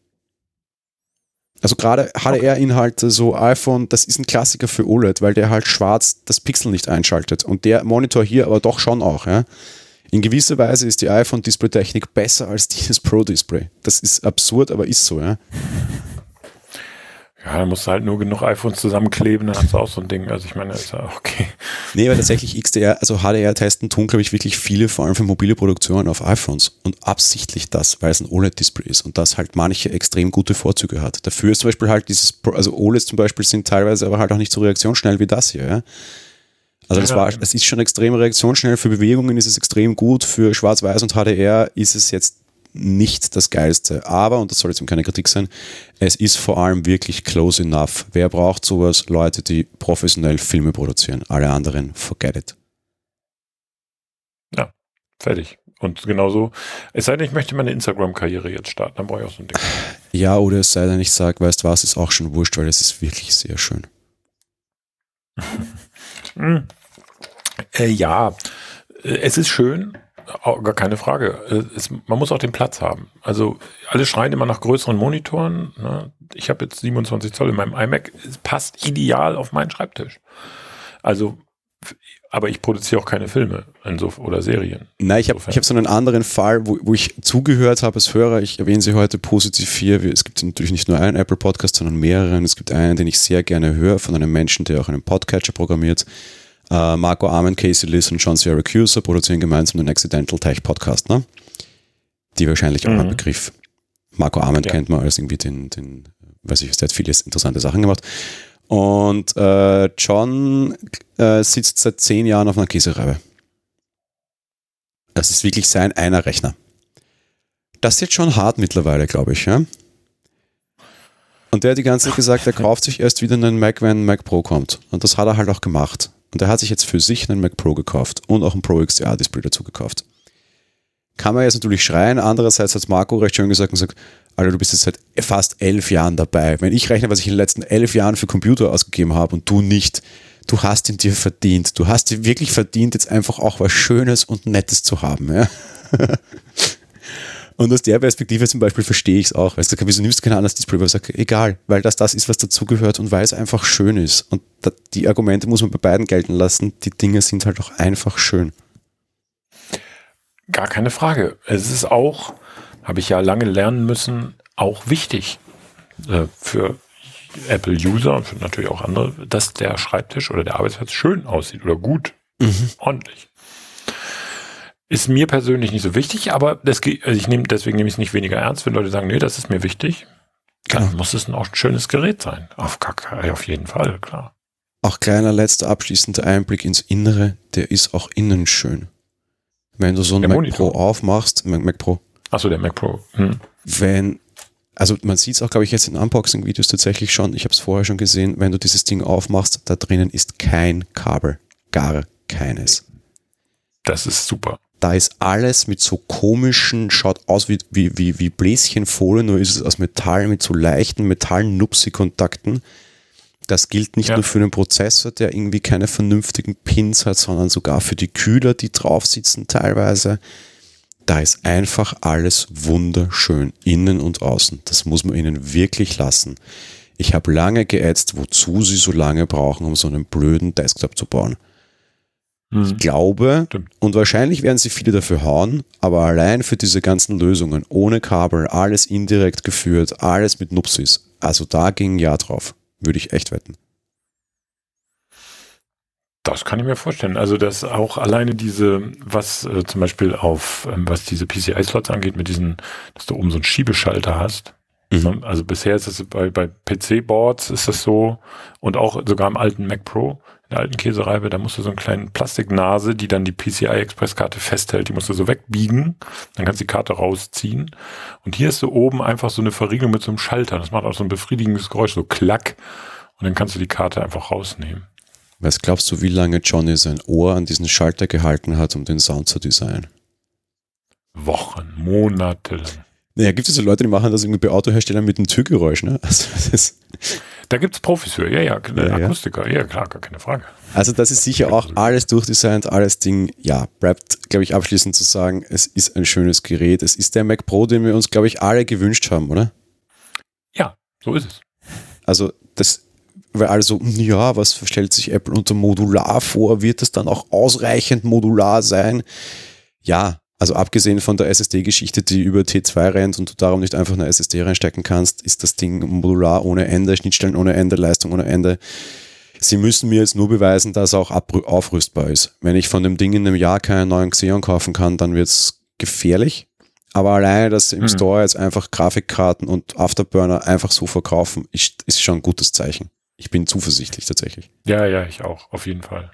Also gerade HDR-Inhalte, so iPhone, das ist ein Klassiker für OLED, weil der halt schwarz das Pixel nicht einschaltet. Und der Monitor hier aber doch schon auch. Ja. In gewisser Weise ist die iPhone-Display-Technik besser als dieses Pro-Display. Das ist absurd, aber ist so. Ja. Ja, da musst du halt nur genug iPhones zusammenkleben, dann hast du auch so ein Ding. Also ich meine, ist ja okay. Nee, weil tatsächlich XDR, also HDR-Testen tun, glaube ich, wirklich viele, vor allem für mobile Produktionen auf iPhones. Und absichtlich das, weil es ein OLED-Display ist und das halt manche extrem gute Vorzüge hat. Dafür ist zum Beispiel halt dieses, also OLEDs zum Beispiel sind teilweise aber halt auch nicht so reaktionsschnell wie das hier, ja. Also das war, es ist schon extrem reaktionsschnell. Für Bewegungen ist es extrem gut. Für Schwarz-Weiß und HDR ist es jetzt nicht das Geilste. Aber, und das soll jetzt eben keine Kritik sein, es ist vor allem wirklich close enough. Wer braucht sowas? Leute, die professionell Filme produzieren. Alle anderen, forget it. Ja, fertig. Und genauso, es sei denn, ich möchte meine Instagram-Karriere jetzt starten, dann brauche ich auch so ein Ding. Ja, oder es sei denn, ich sage, weißt was, ist auch schon wurscht, weil es ist wirklich sehr schön. hm. äh, ja, äh, es ist schön, gar keine Frage. Äh, es, man muss auch den Platz haben. Also alle schreien immer nach größeren Monitoren. Ne? Ich habe jetzt 27 Zoll in meinem iMac. Es passt ideal auf meinen Schreibtisch. Also, aber ich produziere auch keine Filme so, oder Serien. Nein, ich habe hab so einen anderen Fall, wo, wo ich zugehört habe als Hörer. Ich erwähne sie heute positiv hier. Es gibt natürlich nicht nur einen Apple Podcast, sondern mehreren. Es gibt einen, den ich sehr gerne höre, von einem Menschen, der auch einen Podcatcher programmiert Uh, Marco Armen, Casey Liss und John Syracuse produzieren gemeinsam den Accidental Tech Podcast, ne? Die wahrscheinlich auch mhm. ein Begriff. Marco Armen ja. kennt man als irgendwie den, den, weiß ich, der hat viele interessante Sachen gemacht. Und äh, John äh, sitzt seit zehn Jahren auf einer Käsereibe. Das ist wirklich sein einer Rechner. Das ist jetzt schon hart mittlerweile, glaube ich, ja. Und der hat die ganze Zeit gesagt, er kauft sich erst wieder einen Mac, wenn ein Mac Pro kommt. Und das hat er halt auch gemacht. Und er hat sich jetzt für sich einen Mac Pro gekauft und auch ein Pro XDR Display dazu gekauft. Kann man jetzt natürlich schreien, andererseits hat Marco recht schön gesagt und sagt, Alter, du bist jetzt seit fast elf Jahren dabei. Wenn ich rechne, was ich in den letzten elf Jahren für Computer ausgegeben habe und du nicht, du hast ihn dir verdient. Du hast dir wirklich verdient, jetzt einfach auch was Schönes und Nettes zu haben. Ja? Und aus der Perspektive zum Beispiel verstehe ich es auch. Weißt du, wieso nimmst du kein anderes Display? Weil ich sage, egal, weil das das ist, was dazugehört und weil es einfach schön ist. Und die Argumente muss man bei beiden gelten lassen. Die Dinge sind halt auch einfach schön. Gar keine Frage. Es ist auch, habe ich ja lange lernen müssen, auch wichtig äh, für Apple-User und für natürlich auch andere, dass der Schreibtisch oder der Arbeitsplatz schön aussieht oder gut, mhm. ordentlich. Ist mir persönlich nicht so wichtig, aber das, also ich nehme, deswegen nehme ich es nicht weniger ernst, wenn Leute sagen, nee, das ist mir wichtig. Dann ja. muss es auch ein schönes Gerät sein. Auf, auf jeden Fall, klar. Auch kleiner letzter abschließender Einblick ins Innere, der ist auch innen schön. Wenn du so ein der Mac Monitor. Pro aufmachst, Mac, Mac Pro. Achso, der Mac Pro. Hm. Wenn, also man sieht es auch, glaube ich, jetzt in Unboxing-Videos tatsächlich schon, ich habe es vorher schon gesehen, wenn du dieses Ding aufmachst, da drinnen ist kein Kabel. Gar keines. Das ist super da ist alles mit so komischen, schaut aus wie, wie, wie, wie Bläschenfolie, nur ist es aus Metall mit so leichten Metall-Nupsi-Kontakten. Das gilt nicht ja. nur für den Prozessor, der irgendwie keine vernünftigen Pins hat, sondern sogar für die Kühler, die drauf sitzen teilweise. Da ist einfach alles wunderschön, innen und außen. Das muss man ihnen wirklich lassen. Ich habe lange geätzt, wozu sie so lange brauchen, um so einen blöden Desktop zu bauen. Ich hm. glaube, Stimmt. und wahrscheinlich werden sie viele dafür hauen, aber allein für diese ganzen Lösungen, ohne Kabel, alles indirekt geführt, alles mit Nupsis, also da ging Jahr drauf, würde ich echt wetten. Das kann ich mir vorstellen. Also, dass auch alleine diese, was äh, zum Beispiel auf, ähm, was diese PCI-Slots angeht, mit diesen, dass du oben so einen Schiebeschalter hast. Mhm. Also bisher ist es bei, bei PC-Boards ist das so und auch sogar im alten Mac Pro der alten Käsereibe, da musst du so eine kleine Plastiknase, die dann die PCI-Express-Karte festhält, die musst du so wegbiegen, dann kannst du die Karte rausziehen. Und hier ist so oben einfach so eine Verriegelung mit so einem Schalter. Das macht auch so ein befriedigendes Geräusch, so klack. Und dann kannst du die Karte einfach rausnehmen. Was glaubst du, wie lange Johnny sein Ohr an diesen Schalter gehalten hat, um den Sound zu designen? Wochen, Monate lang. Naja, gibt es so Leute, die machen das irgendwie bei Autoherstellern mit einem Türgeräusch, ne? Also das da gibt es Profis für, ja, ja, ja Akustiker, ja. ja. klar, gar keine Frage. Also das ist sicher auch alles durchdesignt, alles Ding, ja, bleibt, glaube ich, abschließend zu sagen, es ist ein schönes Gerät. Es ist der Mac Pro, den wir uns, glaube ich, alle gewünscht haben, oder? Ja, so ist es. Also das, weil alle so, ja, was stellt sich Apple unter modular vor? Wird es dann auch ausreichend modular sein? Ja, Also abgesehen von der SSD-Geschichte, die über T2 rennt und du darum nicht einfach eine SSD reinstecken kannst, ist das Ding modular ohne Ende, Schnittstellen ohne Ende, Leistung ohne Ende. Sie müssen mir jetzt nur beweisen, dass er auch aufrüstbar ist. Wenn ich von dem Ding in einem Jahr keinen neuen Xeon kaufen kann, dann wird es gefährlich. Aber alleine, dass sie im mhm. Store jetzt einfach Grafikkarten und Afterburner einfach so verkaufen, ist, ist schon ein gutes Zeichen. Ich bin zuversichtlich tatsächlich. Ja, ja, ich auch, auf jeden Fall.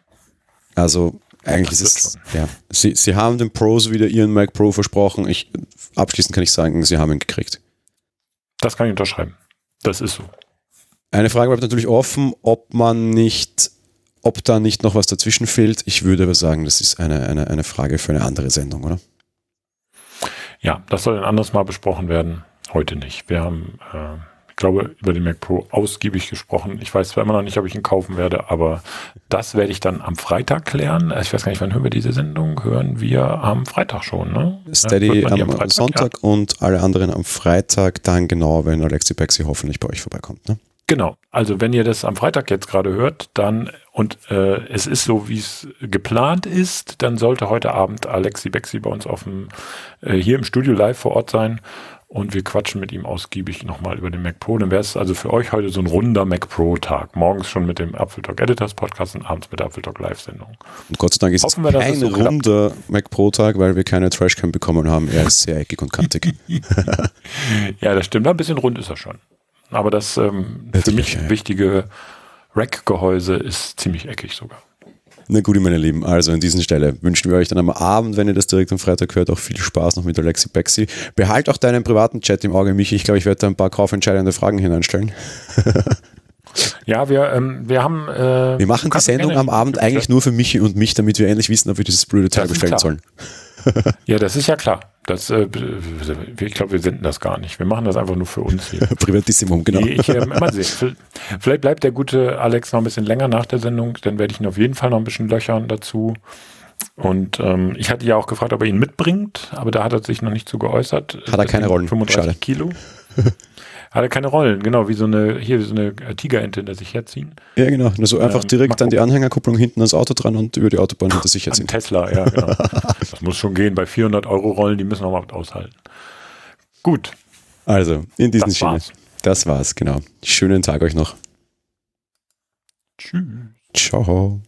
Also eigentlich ist es, ja. Sie, sie haben den Pros wieder ihren Mac Pro versprochen. Ich, abschließend kann ich sagen, sie haben ihn gekriegt. Das kann ich unterschreiben. Das ist so. Eine Frage bleibt natürlich offen, ob man nicht, ob da nicht noch was dazwischen fehlt. Ich würde aber sagen, das ist eine, eine, eine Frage für eine andere Sendung, oder? Ja, das soll ein anderes Mal besprochen werden. Heute nicht. Wir haben äh, glaube, über den Mac Pro ausgiebig gesprochen. Ich weiß zwar immer noch nicht, ob ich ihn kaufen werde, aber das werde ich dann am Freitag klären. Ich weiß gar nicht, wann hören wir diese Sendung? Hören wir am Freitag schon, ne? Steady am, am Freitag, Sonntag ja. und alle anderen am Freitag, dann genau, wenn Alexi Bexi hoffentlich bei euch vorbeikommt, ne? Genau, also wenn ihr das am Freitag jetzt gerade hört, dann und äh, es ist so, wie es geplant ist, dann sollte heute Abend Alexi Bexi bei uns auf dem, äh, hier im Studio live vor Ort sein und wir quatschen mit ihm ausgiebig nochmal über den Mac Pro. Dann wäre es also für euch heute so ein runder Mac Pro Tag. Morgens schon mit dem Apple Talk Editors Podcast und abends mit der Apple Talk Live Sendung. Und Gott sei Dank ist Hoffen es kein so runder Mac Pro Tag, weil wir keine Trashcam bekommen haben. Er ist sehr eckig und kantig. ja, das stimmt. Ein bisschen rund ist er schon. Aber das ähm, für mich wichtige Rack-Gehäuse ist ziemlich eckig sogar. Na gut, meine Lieben, also an dieser Stelle wünschen wir euch dann am Abend, wenn ihr das direkt am Freitag hört, auch viel Spaß noch mit Alexi Bexi. Behalt auch deinen privaten Chat im Auge, Michi. Ich glaube, ich werde da ein paar kaufentscheidende Fragen hineinstellen. Ja, wir, ähm, wir haben. Äh, wir machen die Sendung am Abend eigentlich nur für Michi und mich, damit wir endlich wissen, ob wir dieses blöde Teil bestellen sollen. ja, das ist ja klar. Das, äh, ich glaube, wir senden das gar nicht. Wir machen das einfach nur für uns hier. Privatissimum, genau. Nee, ich, äh, mal sehen. Vielleicht bleibt der gute Alex noch ein bisschen länger nach der Sendung, dann werde ich ihn auf jeden Fall noch ein bisschen löchern dazu. Und ähm, ich hatte ja auch gefragt, ob er ihn mitbringt, aber da hat er sich noch nicht zu geäußert. Hat er keine Rollen. 35 Schade. Kilo. Hat er keine Rollen, genau, wie so eine, hier so eine Tigerente hinter sich herziehen. Ja, genau. Also einfach ähm, direkt an die Anhängerkupplung hinten ans Auto dran und über die Autobahn hinter sich herziehen. Tesla, ja, genau. das muss schon gehen. Bei 400 Euro Rollen, die müssen auch mal aushalten. Gut. Also, in diesem Sinne. War's. Das war's, genau. Schönen Tag euch noch. Tschüss. Ciao.